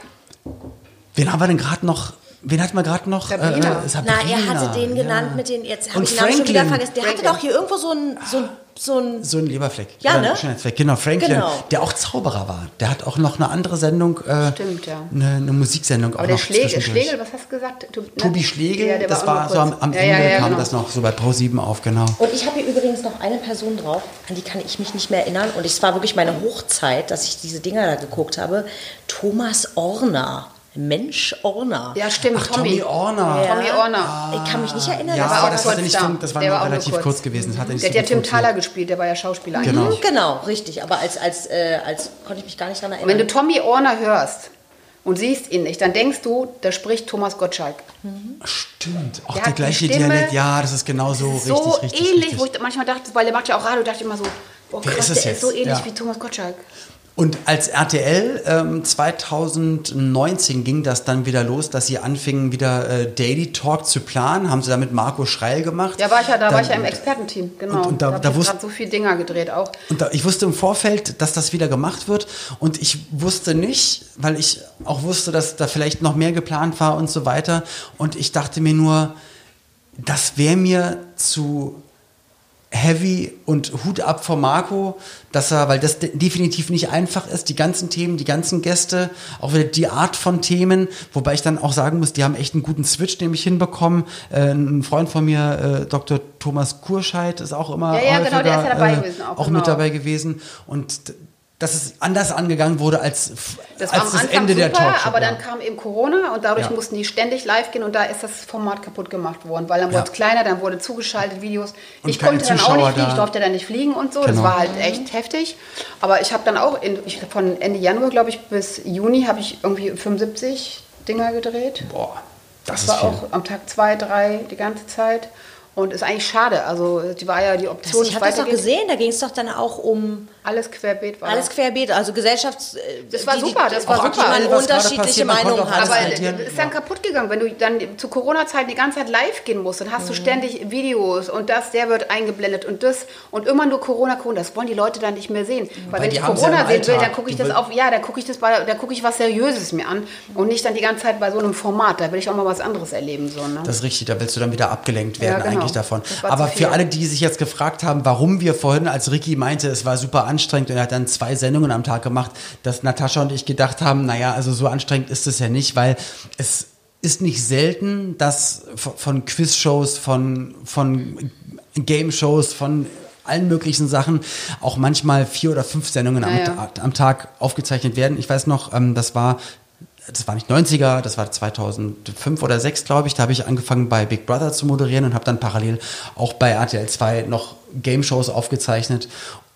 Wen haben wir denn gerade noch? Wen hatten wir gerade noch? Sabrina. Äh, Sabrina. Na, er hatte den ja. genannt mit den, jetzt habe Und ich den Namen schon wieder vergessen. Der hatte Franklin. doch hier irgendwo so ein, so ein, so ein So ein Leberfleck. Ja, Oder ne? Schönheitsfleck. Genau, Franklin, Genau. der auch Zauberer war. Der hat auch noch eine andere Sendung, äh, Stimmt, ja. eine, eine Musiksendung auch Aber der noch Schlegel. Schlegel, was hast du gesagt? Du, ne? Tobi Schlegel, Ja, der das auch war so am, am Ja, Ende ja, ja, kam genau. das noch so bei Pro 7 auf, genau. Und ich habe hier übrigens noch eine Person drauf, an die kann ich mich nicht mehr erinnern. Und es war wirklich meine Hochzeit, dass ich diese Dinger da geguckt habe. Thomas Orner. Mensch Orner. Ja, stimmt, Ach, Tommy Orner. Ja. Tommy Orner. Ich kann mich nicht erinnern. Ja, dass war aber auch das, hatte nicht da. das war Der nur war relativ kurz. kurz gewesen. Das nicht Der hat ja Tim. Thaler gespielt, der war ja Schauspieler. Genau. Hm, Genau, richtig. Aber als, als, äh, als konnte ich mich gar nicht daran Und wenn erinnern. du Tommy Orner hörst, und siehst ihn nicht, dann denkst du, da spricht Thomas Gottschalk. Stimmt. Auch Der der, hat die gleiche Stimme Dialekt. Ja, das ist genau so, so richtig, richtig. ähnlich, richtig. wo ich manchmal dachte, weil der macht ja auch Radio, dachte ich immer so, boah, Wer krass, ist der jetzt? ist so ähnlich Ja. wie Thomas Gottschalk. Und als RTL ähm, 2019 ging das dann wieder los, dass sie anfingen, wieder äh, Daily Talk zu planen. Haben sie da mit Marco Schreil gemacht. Ja, war ich ja, da Dann- war ich ja im Expertenteam, genau. Und- und da- da ich wusst- gerade so viele Dinger gedreht auch. Und da, ich wusste im Vorfeld, dass das wieder gemacht wird. Und ich wusste nicht, weil ich auch wusste, dass da vielleicht noch mehr geplant war und so weiter. Und ich dachte mir nur, das wäre mir zu heavy und Hut ab vor Marco, dass er, weil das de definitiv nicht einfach ist, die ganzen Themen, die ganzen Gäste, auch wieder die Art von Themen, wobei ich dann auch sagen muss, die haben echt einen guten Switch nämlich hinbekommen. Äh, ein Freund von mir, äh, Dr. Thomas Kurscheid, ist auch immer Ja, ja, genau, der ist ja dabei äh, gewesen auch, auch genau. mit dabei gewesen und dass es anders angegangen wurde als, Das war als am das Ende der super, Talkshow. aber ja. dann kam eben Corona und dadurch Ja. mussten die ständig live gehen und da ist das Format kaputt gemacht worden, weil dann Ja. wurde es kleiner, dann wurde zugeschaltet, Videos. Und ich konnte dann auch Zuschauer nicht fliegen, da. ich durfte dann nicht fliegen und so, das Genau. war halt echt heftig. Aber ich habe dann auch, in, ich, von Ende Januar, glaube ich, bis Juni habe ich irgendwie 75 Dinger gedreht. Boah, das, Das ist war viel. auch am Tag zwei, drei die ganze Zeit. Und ist eigentlich schade. Also die war ja die Option, ich nicht habe das doch gesehen, da ging es doch dann auch um Alles querbeet war alles querbeet, also Gesellschafts... äh, Das war die- super, das war super. Die man unterschiedliche Meinungen hat. Aber ist dann kaputt gegangen, wenn du dann zu Corona-Zeiten die ganze Zeit live gehen musst, dann hast Mhm. du ständig Videos und das, der wird eingeblendet und das und immer nur Corona, Corona. Das wollen die Leute dann nicht mehr sehen. Weil, wenn die ich ja Corona im sehen will, dann gucke ich Du das auf, ja, dann gucke ich das bei, da gucke ich was Seriöses mir an und nicht dann die ganze Zeit bei so einem Format. Da will ich auch mal was anderes erleben. So, ne? Das ist richtig, da willst du dann wieder abgelenkt werden Ja, genau. eigentlich davon. Aber für alle, die sich jetzt gefragt haben, warum wir vorhin, als Ricky meinte, es war super anstrengend und er hat dann zwei Sendungen am Tag gemacht, dass Natascha und ich gedacht haben, naja, also so anstrengend ist es ja nicht, weil es ist nicht selten, dass von- Quizshows, von, von Game-Shows, von allen möglichen Sachen auch manchmal vier oder fünf Sendungen am, Ja, am Tag aufgezeichnet werden. Ich weiß noch, ähm, das war das war nicht 90er, das war 2005 oder 2006, glaube ich. Da habe ich angefangen bei Big Brother zu moderieren und habe dann parallel auch bei RTL 2 noch Game-Shows aufgezeichnet.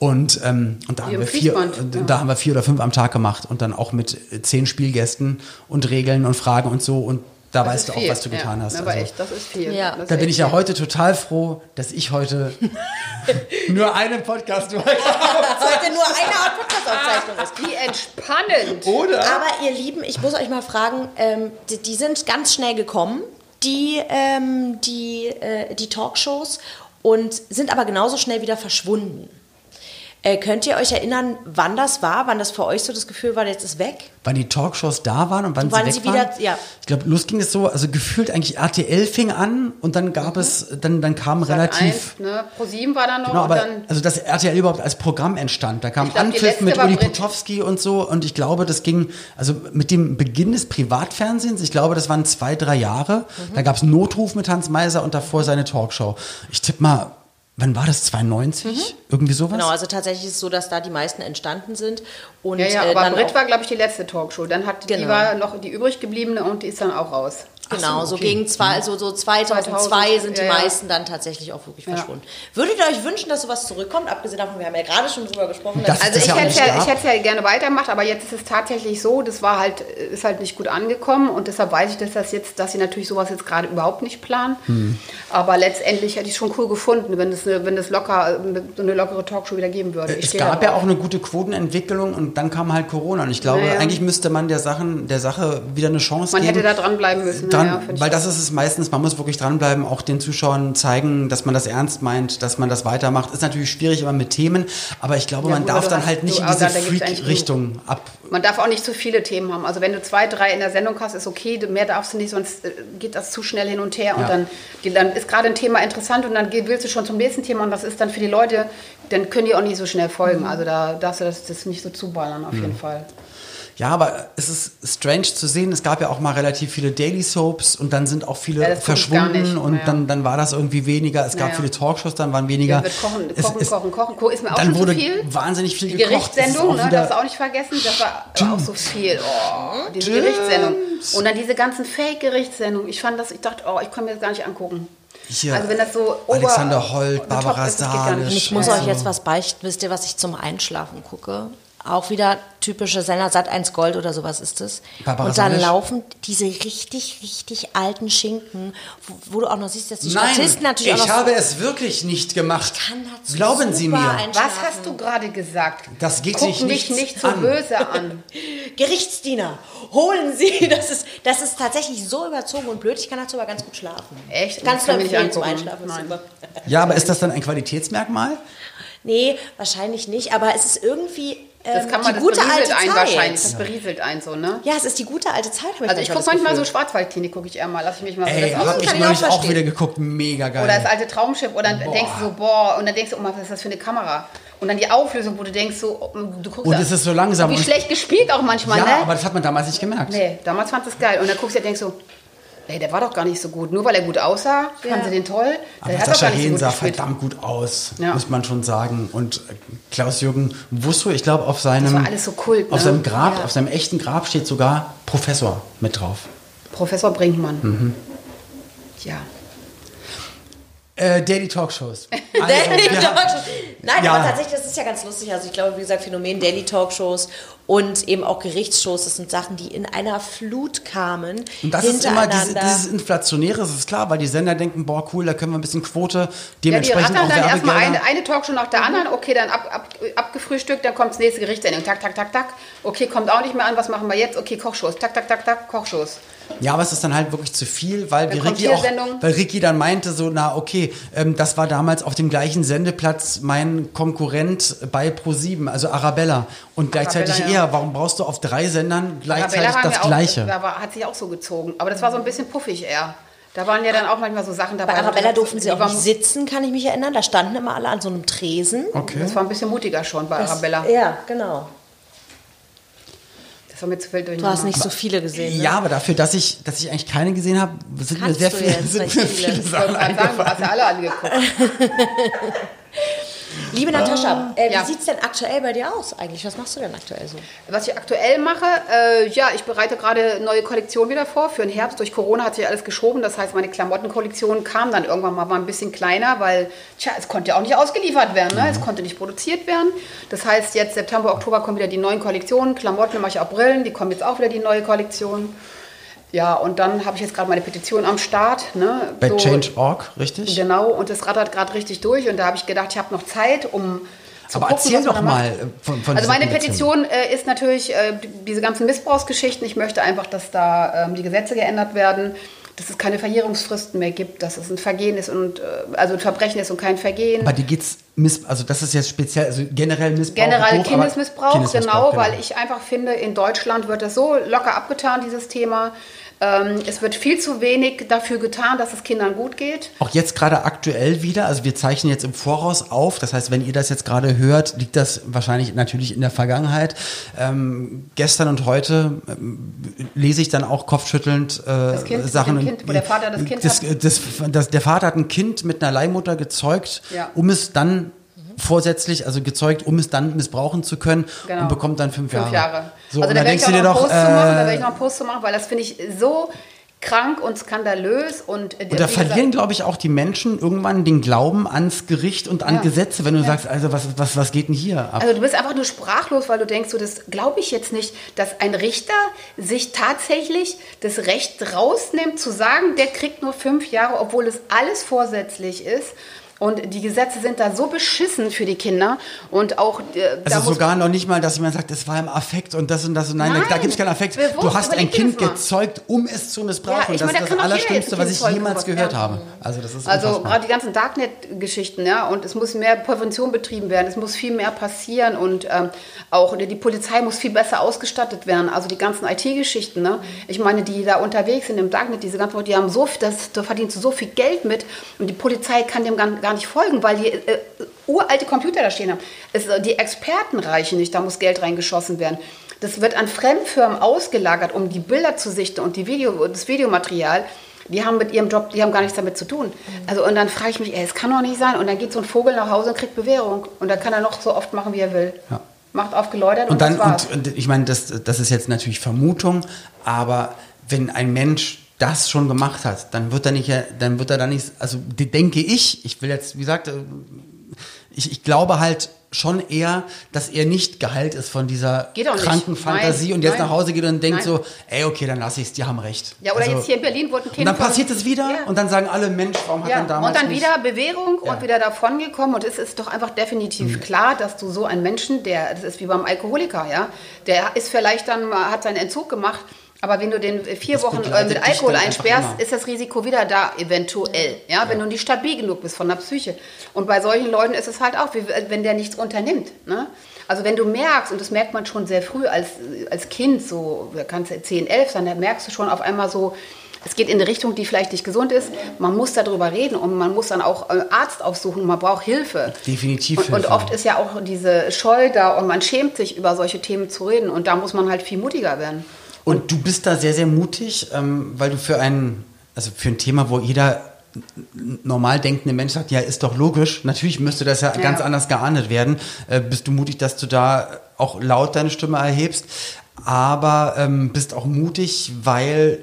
Und, ähm, und da, Wie haben wir vier, äh, ja. da haben wir vier oder fünf am Tag gemacht und dann auch mit äh, zehn Spielgästen und Regeln und Fragen und so. Und da Das weißt ist du auch, viel. was du getan ja. hast. Aber Also, echt, das ist viel. Ja. Das ist da bin ich ja viel. heute total froh, dass ich heute nur einen Podcast heute nur eine Art Podcast-Aufzeichnung ist. Wie entspannend. Oder? Aber ihr Lieben, ich muss euch mal fragen, ähm, die, die sind ganz schnell gekommen, die, ähm, die, äh, die Talkshows, und sind aber genauso schnell wieder verschwunden. Äh, könnt ihr euch erinnern, wann das war, wann das für euch so das Gefühl war, jetzt ist weg? wann die Talkshows da waren und wann, Wann sie sie weg wieder- waren. ja. Ich glaube, los ging es so, also gefühlt eigentlich RTL fing an und dann gab es, dann, dann kam relativ... Eins, ne? ProSieben war dann noch Genau, und aber dann also dass RTL überhaupt als Programm entstand. Da kam glaub, Anpfiff mit Uli. Potowski und so und ich glaube, das ging, also mit dem Beginn des Privatfernsehens, ich glaube, das waren zwei, drei Jahre, Mhm. da gab es Notruf mit Hans Meiser und davor seine Talkshow. Ich tippe mal, wann war das, 92? Irgendwie sowas? Genau, also tatsächlich ist es so, dass da die meisten entstanden sind. Und, Ja, ja, äh, aber dann Brit war, glaube ich, die letzte Talkshow. Dann hat die Genau. war noch die übrig gebliebene und die ist dann auch raus. Genau, so, so okay. gegen zwei, also so 2002 2000, sind die ja, ja. meisten dann tatsächlich auch wirklich verschwunden. Würdet ihr euch wünschen, dass sowas zurückkommt? Abgesehen davon, wir haben ja gerade schon drüber gesprochen. Das- dass- Also ich ja hätte ja, ich hätte ja gerne weitergemacht, aber jetzt ist es tatsächlich so, das war halt, ist halt nicht gut angekommen und deshalb weiß ich, dass das jetzt, dass sie natürlich sowas jetzt gerade überhaupt nicht planen. Hm. Aber letztendlich hätte ich es schon cool gefunden, wenn es eine, wenn es locker, so eine lockere Talkshow wieder geben würde. Ich Es gab ja auch eine gute Quotenentwicklung und dann kam halt Corona. Und ich glaube, Naja. eigentlich müsste man der, Sachen, der Sache wieder eine Chance Man geben. hätte da dranbleiben müssen. Dran, ja, finde ich weil das ist es meistens, man muss wirklich dranbleiben, auch den Zuschauern zeigen, dass man das ernst meint, dass man das weitermacht. Ist natürlich schwierig immer mit Themen, aber ich glaube, Ja, man darf dann hast- halt nicht in diese Freak-Richtung ab. Man darf auch nicht zu viele Themen haben. Also wenn du zwei, drei in der Sendung hast, ist okay. Mehr darfst du nicht, sonst äh, geht das zu schnell hin und her. Und Ja. dann, dann ist gerade ein Thema interessant und dann willst du schon zum nächsten Thema. Und das ist dann für die Leute, dann können die auch nicht so schnell Mhm. folgen. Also da darfst du das, das nicht so zuballern auf jeden Fall. Ja, aber es ist strange zu sehen. Es gab ja auch mal relativ viele Daily Soaps und dann sind auch viele Ja, verschwunden nicht. und Naja. dann, dann war das irgendwie weniger. Es gab Naja. viele Talkshows, dann waren weniger. Ja, wird kochen, Es- kochen, es- kochen, kochen, kochen. Ist mir auch dann schon zu wurde viel. wahnsinnig viel Die gekocht. Gerichtssendung, auch ne, darfst du auch nicht vergessen, das war, war auch so viel. Oh, diese Gerichtssendung. Und dann diese ganzen Fake-Gerichtssendungen. Ich fand das, ich dachte, oh, ich kann mir das gar nicht angucken. Hier, also wenn das so Alexander Holt, Barbara ist, das geht gar nicht. Salisch. Ich muss Also- euch jetzt was beichten. Wisst ihr, was ich zum Einschlafen gucke? Auch wieder typische Sender, Sat 1 Gold oder sowas ist es. Barbara Und dann Salisch? laufen diese richtig, richtig alten Schinken, wo, wo du auch noch siehst, dass die Nein, Statisten natürlich ich habe es wirklich nicht gemacht. kann dazu Glauben Sie mir. Was hast du gerade gesagt? Das geht Guck sich mich nichts nicht so an. böse an. Gerichtsdiener, holen Sie. Das ist, das ist tatsächlich so überzogen und blöd. Ich kann dazu aber ganz gut schlafen. Echt? Ganz nicht empfehlen zum. Einschlafen. Ja, aber ist das dann ein Qualitätsmerkmal? Nee, wahrscheinlich nicht. Aber es ist irgendwie Das ähm, kann man, die das gute berieselt alte einen Zeit. wahrscheinlich. Das berieselt einen so, ne? Ja, es ist die gute alte Zeit. hab Also ich gucke manchmal so. Schwarzwaldklinik, gucke ich eher mal, lass ich mich mal so Ey, das hab ich kann ich neulich auch wieder geguckt. Mega geil. Oder das alte Traumschiff und dann denkst du so, boah, und dann denkst du, oh, Mann, was ist das für eine Kamera? Und dann die Auflösung, wo du denkst so, oh, du guckst Und es ist so langsam. Wie schlecht gespielt auch manchmal, ja, ne? aber das hat man damals nicht gemerkt. nee, damals fand es geil. Und dann guckst du und denkst so, ey, der war doch gar nicht so gut. Nur weil er gut aussah, fanden sie den toll. Aber Der hat doch Sascha gar nicht so Hehn gut sah gespielt. verdammt gut aus, Ja. muss man schon sagen. Und äh, Klaus-Jürgen Wusso, ich glaube, auf seinem, Das war alles so Kult, auf ne? seinem Grab, Ja. auf seinem echten Grab steht sogar Professor mit drauf. Professor Brinkmann. Mhm. Ja. Äh, Daily Talkshows. Also, Daily haben- Talkshows. Nein, Ja. aber tatsächlich, das ist ja ganz lustig. Also ich glaube, wie gesagt, Phänomen Daily Talkshows und eben auch Gerichtsshows, das sind Sachen, die in einer Flut kamen. Und das ist immer diese, dieses Inflationäre, das ist klar, weil die Sender denken, boah, cool, da können wir ein bisschen Quote, Ja, die dementsprechend auch dann erstmal eine, eine Talkshow nach der anderen, okay, dann ab, ab, abgefrühstückt, dann kommt das nächste Gerichtssendung, tak, tak, tak, tak, okay, kommt auch nicht mehr an, was machen wir jetzt? Okay, Kochshows, tak, tak, tak, tak, Kochshows. Ja, aber es ist dann halt wirklich zu viel, weil, Dann Ricky auch, weil Ricky dann meinte so, na okay, ähm, das war damals auf dem gleichen Sendeplatz mein Konkurrent bei Pro7, also Arabella. Und gleichzeitig Arabella, ja. er, warum brauchst du auf drei Sendern gleichzeitig das Gleiche? Da war, hat sich auch so gezogen, aber das war so ein bisschen puffig eher. Da waren ja dann auch manchmal so Sachen dabei. Bei Arabella durften sie auch nicht sitzen, kann ich mich erinnern. Da standen immer alle an so einem Tresen. okay. Das war ein bisschen mutiger schon bei Arabella. Ja, genau. War mir zu viel Du hast nicht so viele gesehen. Ne? Ja, aber dafür, dass ich, dass ich eigentlich keine gesehen habe, sind mir Kannst sehr du viele, sind mir viele. viele Sachen sagen, du hast ja alle angeguckt. Liebe Natascha, äh, Ja. wie sieht es denn aktuell bei dir aus eigentlich? Was machst du denn aktuell so? Was ich aktuell mache, äh, ja, ich bereite gerade neue Kollektion wieder vor für den Herbst. Durch Corona hat sich alles geschoben. Das heißt, meine Klamottenkollektion kam dann irgendwann mal, war ein bisschen kleiner, weil, tja, es konnte ja auch nicht ausgeliefert werden. Ne? Es konnte nicht produziert werden. Das heißt, jetzt September, Oktober kommen wieder die neuen Kollektionen. Klamotten mache ich auch Brillen, die kommen jetzt auch wieder die neue Kollektion. Ja, und dann habe ich jetzt gerade meine Petition am Start. Ne? Bei So- Change.org, richtig? Genau, und das rattert gerade richtig durch. Und da habe ich gedacht, ich habe noch Zeit, um zu Aber gucken, erzähl doch mal äh, von, von Also meine. Petition äh, ist natürlich äh, diese ganzen Missbrauchsgeschichten. Ich möchte einfach, dass da ähm, die Gesetze geändert werden, dass es keine Verjährungsfristen mehr gibt, dass es ein Vergehen ist und äh, also ein Verbrechen ist und kein Vergehen. Aber die geht's Miss, also das ist jetzt speziell, also generell Missbrauch. Generell hoch, Kindesmissbrauch, Kindesmissbrauch, genau, weil ich einfach finde, in Deutschland wird das so locker abgetan, dieses Thema. Ähm, es wird viel zu wenig dafür getan, dass es Kindern gut geht. Auch jetzt gerade aktuell wieder, also wir zeichnen jetzt im Voraus auf, das heißt, wenn ihr das jetzt gerade hört, liegt das wahrscheinlich natürlich in der Vergangenheit. Ähm, gestern und heute ähm, lese ich dann auch kopfschüttelnd äh, Das Kind Sachen. Kind, wo der Vater das Kind das, hat. das, das, Der Vater hat ein Kind mit einer Leihmutter gezeugt, Ja. um es dann vorsätzlich, also gezeugt, um es dann missbrauchen zu können Genau. und bekommt dann fünf, Fünf Jahre. So, also da werde ich auch noch einen Post zu machen, da werde äh, ich noch einen Post zu machen, weil das finde ich so krank und skandalös und, äh, Und da verlieren, glaube ich, auch die Menschen irgendwann den Glauben ans Gericht und an Ja. Gesetze, wenn du sagst, also was, was, was geht denn hier ab? Also du bist einfach nur sprachlos, weil du denkst, so, das glaube ich jetzt nicht, dass ein Richter sich tatsächlich das Recht rausnimmt, zu sagen, der kriegt nur fünf Jahre, obwohl es alles vorsätzlich ist. Und die Gesetze sind da so beschissen für die Kinder. Und auch äh, also sogar noch nicht mal, dass jemand sagt, es war im Affekt und das und das und nein, Nein, da gibt es keinen Affekt. bewusst, Du hast ein Kind das gezeugt, um es zu missbrauchen. Ja, ich das meine, da ist das Allerschlimmste, was ich jemals gehört ja. habe. Also das ist Also gerade die ganzen Darknet-Geschichten, ja, und es muss mehr Prävention betrieben werden, es muss viel mehr passieren und ähm, auch die Polizei muss viel besser ausgestattet werden. Also die ganzen IT-Geschichten, ne? Ich meine, die da unterwegs sind im Darknet, diese ganzen Leute, die haben so das, da verdienst du so viel Geld mit und die Polizei kann dem gar, gar nicht folgen, weil die äh, uralte Computer da stehen haben. Es, äh, die Experten reichen nicht, da muss Geld reingeschossen werden. Das wird an Fremdfirmen ausgelagert, um die Bilder zu sichten und die Video, das Videomaterial. Die haben mit ihrem Job, die haben gar nichts damit zu tun. Also und dann frage ich mich, ey, es kann doch nicht sein. Und dann geht so ein Vogel nach Hause und kriegt Bewährung. Und dann kann er noch so oft machen, wie er will. Ja. Macht aufgeläutert und, Und dann, und, und ich meine, das, das ist jetzt natürlich Vermutung, aber wenn ein Mensch das schon gemacht hat, dann wird er nicht, dann wird er da nicht, also denke ich, ich will jetzt, wie gesagt, äh, ich, ich glaube halt schon eher, dass er nicht geheilt ist von dieser auch nicht. kranken Fantasie Nein, und jetzt nein. nach Hause geht und denkt Nein. so, ey, okay, dann lasse ich es, die haben recht. Ja, oder Also- jetzt hier in Berlin wurde ein Kind Und dann passiert es wieder Ja. und dann sagen alle, Mensch, warum hat Ja, man damals und dann nicht... wieder Bewährung Ja. und wieder davongekommen. Und es ist doch einfach definitiv klar, dass du so einen Menschen, der, das ist wie beim Alkoholiker, ja, der ist vielleicht dann, hat seinen Entzug gemacht, aber wenn du den vier Das Wochen äh, begleitet mit Alkohol dann einsperrst, ist das Risiko wieder da, eventuell. Ja, wenn du nicht stabil genug bist von der Psyche. Und bei solchen Leuten ist es halt auch, wie, wenn der nichts unternimmt. Ne? Also wenn du merkst, und das merkt man schon sehr früh als, als Kind, so, kannst du 10, 11 sein, da merkst du schon auf einmal so, es geht in eine Richtung, die vielleicht nicht gesund ist. Man muss darüber reden und man muss dann auch einen Arzt aufsuchen. Man braucht Hilfe. Definitiv Und, und Hilfe. oft ist ja auch diese Scheu da und man schämt sich, über solche Themen zu reden. Und da muss man halt viel mutiger werden. Und du bist da sehr, sehr mutig, ähm, weil du für ein, also für ein Thema, wo jeder normal denkende Mensch sagt, ja, ist doch logisch, natürlich müsste das ja, ganz anders geahndet werden, äh, bist du mutig, dass du da auch laut deine Stimme erhebst, aber ähm, bist auch mutig, weil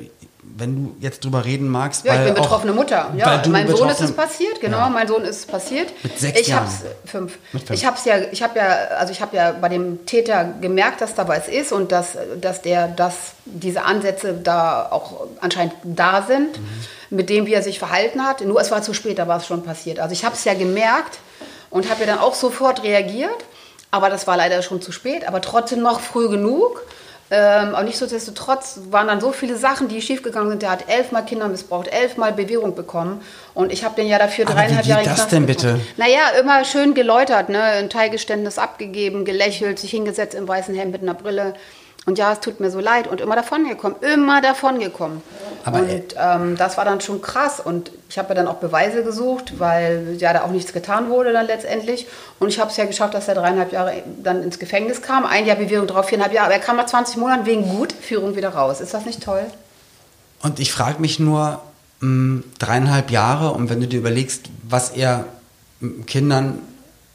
wenn du jetzt drüber reden magst, Ja, weil ich bin auch- betroffene Mutter. weil Ja, mein Sohn ist es passiert, genau, Ja. mein Sohn ist es passiert. Mit sechs ich Jahren. hab's fünf. Mit fünf. Ich hab's ja, ich habe ja, also ich habe ja bei dem Täter gemerkt, dass da was ist und dass, dass der, dass diese Ansätze da auch anscheinend da sind, Mhm. mit dem, wie er sich verhalten hat. Nur es war zu spät, da war es schon passiert. Also ich habe es ja gemerkt und habe ja dann auch sofort reagiert, aber das war leider schon zu spät, aber trotzdem noch früh genug. Ähm, aber nichtsdestotrotz waren dann so viele Sachen, die schiefgegangen sind. Der hat elfmal Kinder missbraucht, elfmal Bewährung bekommen. Und ich habe den ja dafür Aber dreieinhalb wie Jahre geht in das denn bitte? Naja, immer schön geläutert, ne? ein Teilgeständnis abgegeben, gelächelt, sich hingesetzt im weißen Hemd mit einer Brille. Und ja, es tut mir so leid. Und immer davon gekommen, immer davon gekommen. Aber, und äh, ähm, das war dann schon krass. Und ich habe ja dann auch Beweise gesucht, weil ja da auch nichts getan wurde dann letztendlich. Und ich habe es ja geschafft, dass er dreieinhalb Jahre dann ins Gefängnis kam. Ein Jahr Bewährung drauf, viereinhalb Jahre. Aber er kam nach 20 Monaten wegen Gutführung wieder raus. Ist das nicht toll? Und ich frage mich nur, mh, dreieinhalb Jahre, und wenn du dir überlegst, was er m, Kindern,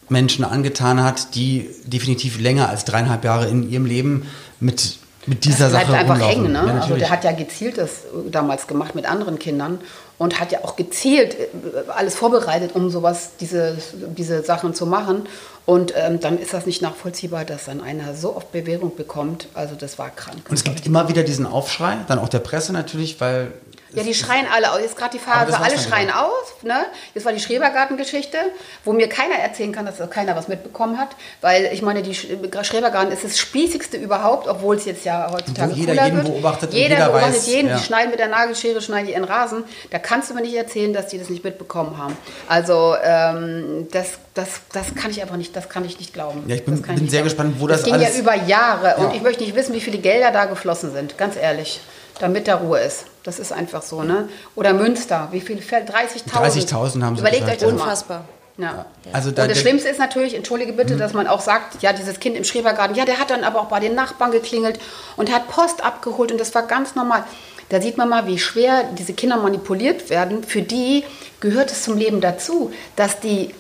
Menschen angetan hat, die definitiv länger als dreieinhalb Jahre in ihrem Leben mit, mit dieser das bleibt Sache einfach rumlaufen. hängen. Ne? Ja, also der hat ja gezielt das damals gemacht mit anderen Kindern und hat ja auch gezielt äh, alles vorbereitet, um sowas, diese, diese Sachen zu machen. Und ähm, dann ist das nicht nachvollziehbar, dass dann einer so oft Bewährung bekommt. Also das war krank. und es gibt immer wieder diesen Aufschrei, dann auch der Presse natürlich, weil Ja, die schreien alle aus. Jetzt gerade die Phase, das war's alle schreien aus. Ne? Jetzt war die Schrebergarten-Geschichte, wo mir keiner erzählen kann, dass keiner was mitbekommen hat. Weil ich meine, die Sch- Schrebergarten ist das Spießigste überhaupt, obwohl es jetzt ja heutzutage Wo jeder cooler jeden wird. beobachtet und jeder, jeder beobachtet weiß, jeden. ja. Die schneiden mit der Nagelschere, schneiden die ihren Rasen. Da kannst du mir nicht erzählen, dass die das nicht mitbekommen haben. Also ähm, das, das, das kann ich einfach nicht, das kann ich nicht glauben. Ja, ich bin- Das bin sehr glauben. gespannt, wo das ging alles- ja über Jahre. Und Ja. ich möchte nicht wissen, wie viele Gelder da geflossen sind. Ganz ehrlich. Damit da Ruhe ist. Das ist einfach so, ne? Oder Münster, wie viel fällt? 30.000. 30.000 haben sie Überlegt gesagt, euch mal. Unfassbar. Ja. Also da- und das Schlimmste ist natürlich, entschuldige bitte, dass man auch sagt, ja, dieses Kind im Schrebergarten, ja, der hat dann aber auch bei den Nachbarn geklingelt und hat Post abgeholt und das war ganz normal. Da sieht man mal, wie schwer diese Kinder manipuliert werden. Für die gehört es zum Leben dazu, dass die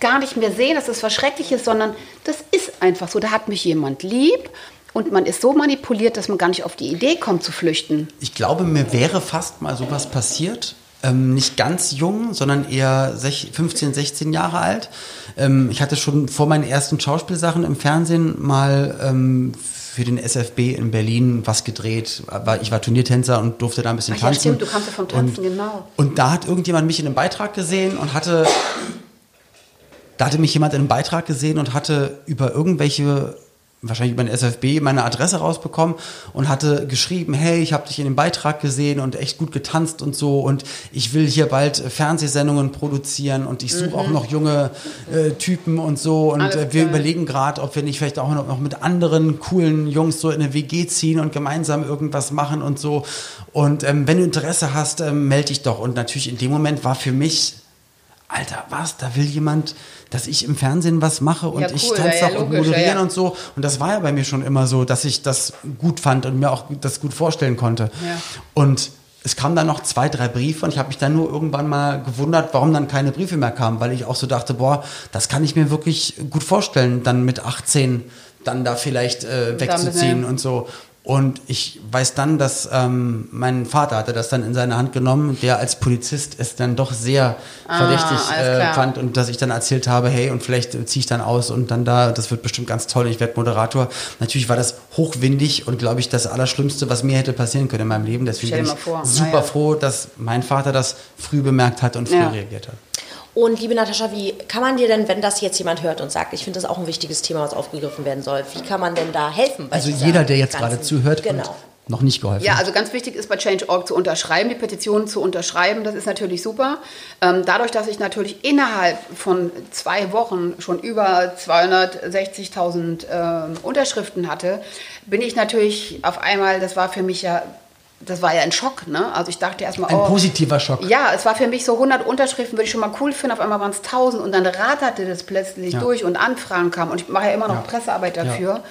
gar nicht mehr sehen, dass es was Schreckliches, sondern das ist einfach so. Da hat mich jemand lieb und man ist so manipuliert, dass man gar nicht auf die Idee kommt zu flüchten. Ich glaube, mir wäre fast mal sowas passiert. Ähm, nicht ganz jung, sondern eher sech- 15, 16 Jahre alt. Ähm, ich hatte schon vor meinen ersten Schauspielsachen im Fernsehen mal ähm, für den SFB in Berlin was gedreht. Ich war Turniertänzer und durfte da ein bisschen Ach ja, tanzen. stimmt, du kamst ja vom Tanzen, und, genau. Und da hat irgendjemand mich in einem Beitrag gesehen und hatte da hatte mich jemand in einem Beitrag gesehen und hatte über irgendwelche, wahrscheinlich über den SFB, meine Adresse rausbekommen und hatte geschrieben, hey, ich habe dich in dem Beitrag gesehen und echt gut getanzt und so und ich will hier bald Fernsehsendungen produzieren und ich suche auch noch junge äh, Typen und so und Mhm. Äh, wir überlegen gerade, ob wir nicht vielleicht auch noch, noch mit anderen coolen Jungs so in eine WG ziehen und gemeinsam irgendwas machen und so. Und ähm, wenn du Interesse hast, ähm, melde dich doch. Und natürlich in dem Moment war für mich Alter, was? Da will jemand, dass ich im Fernsehen was mache und Ja, ich cool, tanze ja, ja, doch und moderieren ja, ja. und so. Und das war ja bei mir schon immer so, dass ich das gut fand und mir auch das gut vorstellen konnte. Ja. Und es kamen dann noch zwei, drei Briefe und ich habe mich dann nur irgendwann mal gewundert, warum dann keine Briefe mehr kamen, weil ich auch so dachte, boah, das kann ich mir wirklich gut vorstellen, dann mit 18 dann da vielleicht äh, wegzuziehen ja. und so. Und ich weiß dann, dass ähm, mein Vater hatte das dann in seine Hand genommen, der als Polizist es dann doch sehr Ah, verdächtig äh, fand und dass ich dann erzählt habe, hey, und vielleicht äh, ziehe ich dann aus und dann da, das wird bestimmt ganz toll, ich werde Moderator. Natürlich war das hochwindig und glaube ich das Allerschlimmste, was mir hätte passieren können in meinem Leben. Deswegen bin ich vor. super Naja. froh, dass mein Vater das früh bemerkt hat und früh Ja. reagiert hat. Und liebe Natascha, wie kann man dir denn, wenn das jetzt jemand hört und sagt, ich finde das auch ein wichtiges Thema, was aufgegriffen werden soll, wie kann man denn da helfen? bei Also jeder, der jetzt gerade zuhört genau. und noch nicht geholfen Ja, also ganz wichtig ist bei Change.org zu unterschreiben, die Petition zu unterschreiben. Das ist natürlich super. Ähm, dadurch, dass ich natürlich innerhalb von zwei Wochen schon über 260.000 ähm, Unterschriften hatte, bin ich natürlich auf einmal, das war für mich ja, das war ja ein Schock. Ne? Also ich dachte erstmal, Ein oh, positiver Schock. ja, es war für mich so 100 Unterschriften, würde ich schon mal cool finden. Auf einmal waren es 1000 und dann raterte das plötzlich Ja. durch und Anfragen kamen. Und ich mache ja immer noch Ja. Pressearbeit dafür,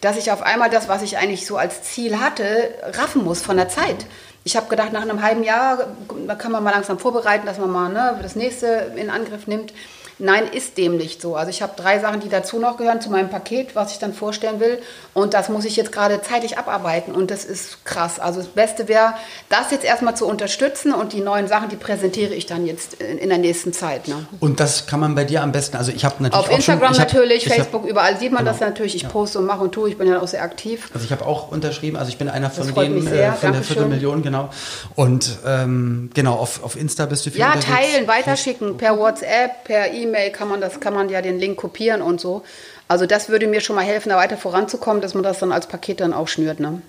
dass ich auf einmal das, was ich eigentlich so als Ziel hatte, raffen muss von der Zeit. Ich habe gedacht, nach einem halben Jahr, da kann man mal langsam vorbereiten, dass man mal ne, das nächste in Angriff nimmt. Nein, ist dem nicht so. Also ich habe drei Sachen, die dazu noch gehören zu meinem Paket, was ich dann vorstellen will. Und das muss ich jetzt gerade zeitlich abarbeiten. Und das ist krass. Also das Beste wäre, das jetzt erstmal zu unterstützen und die neuen Sachen, die präsentiere ich dann jetzt in, der nächsten Zeit. Ne? Und das kann man bei dir am besten, also ich habe natürlich Auf auch Instagram schon, ich hab- natürlich, ich hab- Facebook, überall sieht man Genau. das natürlich. Ich poste und mache und tue. Ich bin ja auch sehr aktiv. Also ich habe auch unterschrieben, also ich bin einer von denen, äh, von der. Viertelmillion, genau. Und ähm, genau, auf, auf Insta bist du viel Ja, unterwegs. teilen, weiterschicken. Per WhatsApp, per E-Mail kann man das, kann man ja den Link kopieren und so. Also das würde mir schon mal helfen, da weiter voranzukommen, dass man das dann als Paket dann auch schnürt. Ne?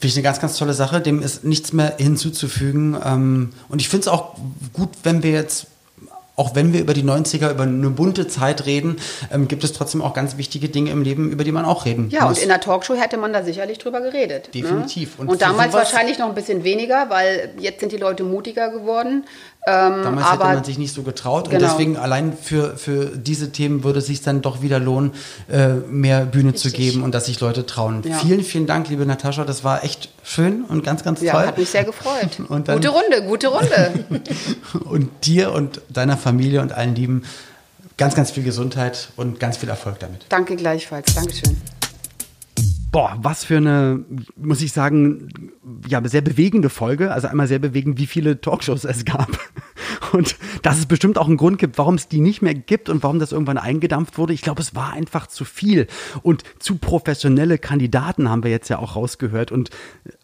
Finde ich eine ganz, ganz tolle Sache. Dem ist nichts mehr hinzuzufügen. Ähm, und ich finde es auch gut, wenn wir jetzt, auch wenn wir über die 90er, über eine bunte Zeit reden, ähm, gibt es trotzdem auch ganz wichtige Dinge im Leben, über die man auch reden Ja, muss. und in der Talkshow hätte man da sicherlich drüber geredet. Definitiv. Ne? Und Und, damals wahrscheinlich noch ein bisschen weniger, weil jetzt sind die Leute mutiger geworden. Ähm, Damals aber hätte man sich nicht so getraut und Genau. deswegen allein für, für diese Themen würde es sich dann doch wieder lohnen, äh, mehr Bühne zu geben und dass sich Leute trauen. Ja. Vielen, vielen Dank, liebe Natascha. Das war echt schön und ganz, ganz ja, toll. hat mich sehr gefreut. Und dann- gute Runde, gute Runde. Und dir und deiner Familie und allen Lieben ganz, ganz viel Gesundheit und ganz viel Erfolg damit. Danke gleichfalls. Dankeschön. Boah, was für eine, muss ich sagen, ja, sehr bewegende Folge. Also einmal sehr bewegend, wie viele Talkshows es gab. Und dass es bestimmt auch einen Grund gibt, warum es die nicht mehr gibt und warum das irgendwann eingedampft wurde. Ich glaube, es war einfach zu viel. Und zu professionelle Kandidaten haben wir jetzt ja auch rausgehört. Und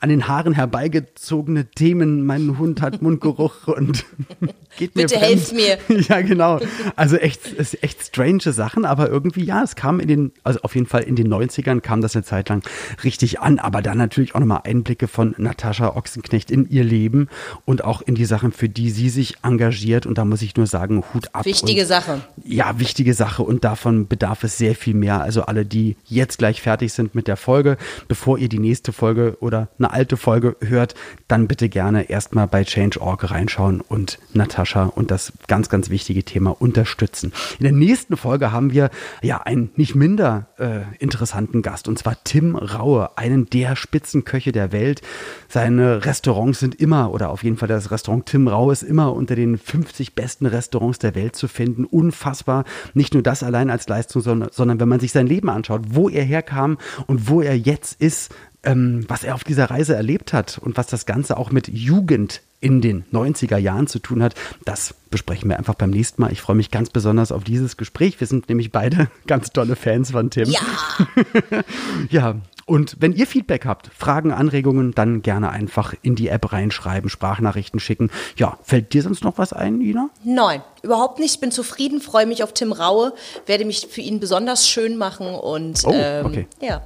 an den Haaren herbeigezogene Themen, mein Hund hat Mundgeruch und geht mir Bitte fremd. helft mir. Ja, genau. Also echt, echt strange Sachen, aber irgendwie, ja, es kam in den, also auf jeden Fall in den 90ern kam das eine Zeit lang richtig an, aber dann natürlich auch nochmal Einblicke von Natascha Ochsenknecht in ihr Leben und auch in die Sachen, für die sie sich engagiert und da muss ich nur sagen, Hut ab. Wichtige und, Sache. Ja, wichtige Sache und davon bedarf es sehr viel mehr. Also alle, die jetzt gleich fertig sind mit der Folge, bevor ihr die nächste Folge oder eine alte Folge hört, dann bitte gerne erstmal bei Change.org reinschauen und Natascha und das ganz, ganz wichtige Thema unterstützen. In der nächsten Folge haben wir ja einen nicht minder äh, interessanten Gast und zwar Tim Raue, einen der Spitzenköche der Welt. Seine Restaurants sind immer, oder auf jeden Fall das Restaurant Tim Raue ist immer unter den 50 besten Restaurants der Welt zu finden. Unfassbar. Nicht nur das allein als Leistung, sondern, sondern wenn man sich sein Leben anschaut, wo er herkam und wo er jetzt ist, ähm, was er auf dieser Reise erlebt hat und was das Ganze auch mit Jugend in den 90er Jahren zu tun hat, das besprechen wir einfach beim nächsten Mal. Ich freue mich ganz besonders auf dieses Gespräch. Wir sind nämlich beide ganz tolle Fans von Tim. Ja. Ja, und wenn ihr Feedback habt, Fragen, Anregungen, dann gerne einfach in die App reinschreiben, Sprachnachrichten schicken. Ja, fällt dir sonst noch was ein, Ina? Nein, überhaupt nicht. Ich bin zufrieden, freue mich auf Tim Raue, werde mich für ihn besonders schön machen und Oh, ähm, okay. ja.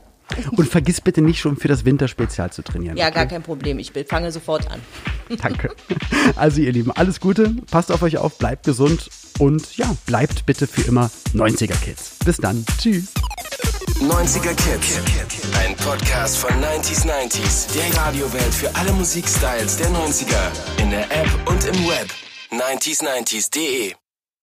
Und vergiss bitte nicht schon für das Winterspezial zu trainieren. Ja, okay? gar kein Problem. Ich fange sofort an. Danke. Also ihr Lieben, alles Gute, passt auf euch auf, bleibt gesund und ja, bleibt bitte für immer 90er Kids. Bis dann. Tschüss. 90er Kids. Ein Podcast von 90s 90s. Der Radiowelt für alle Musikstyles der 90er. In der App und im Web. 90s90s.de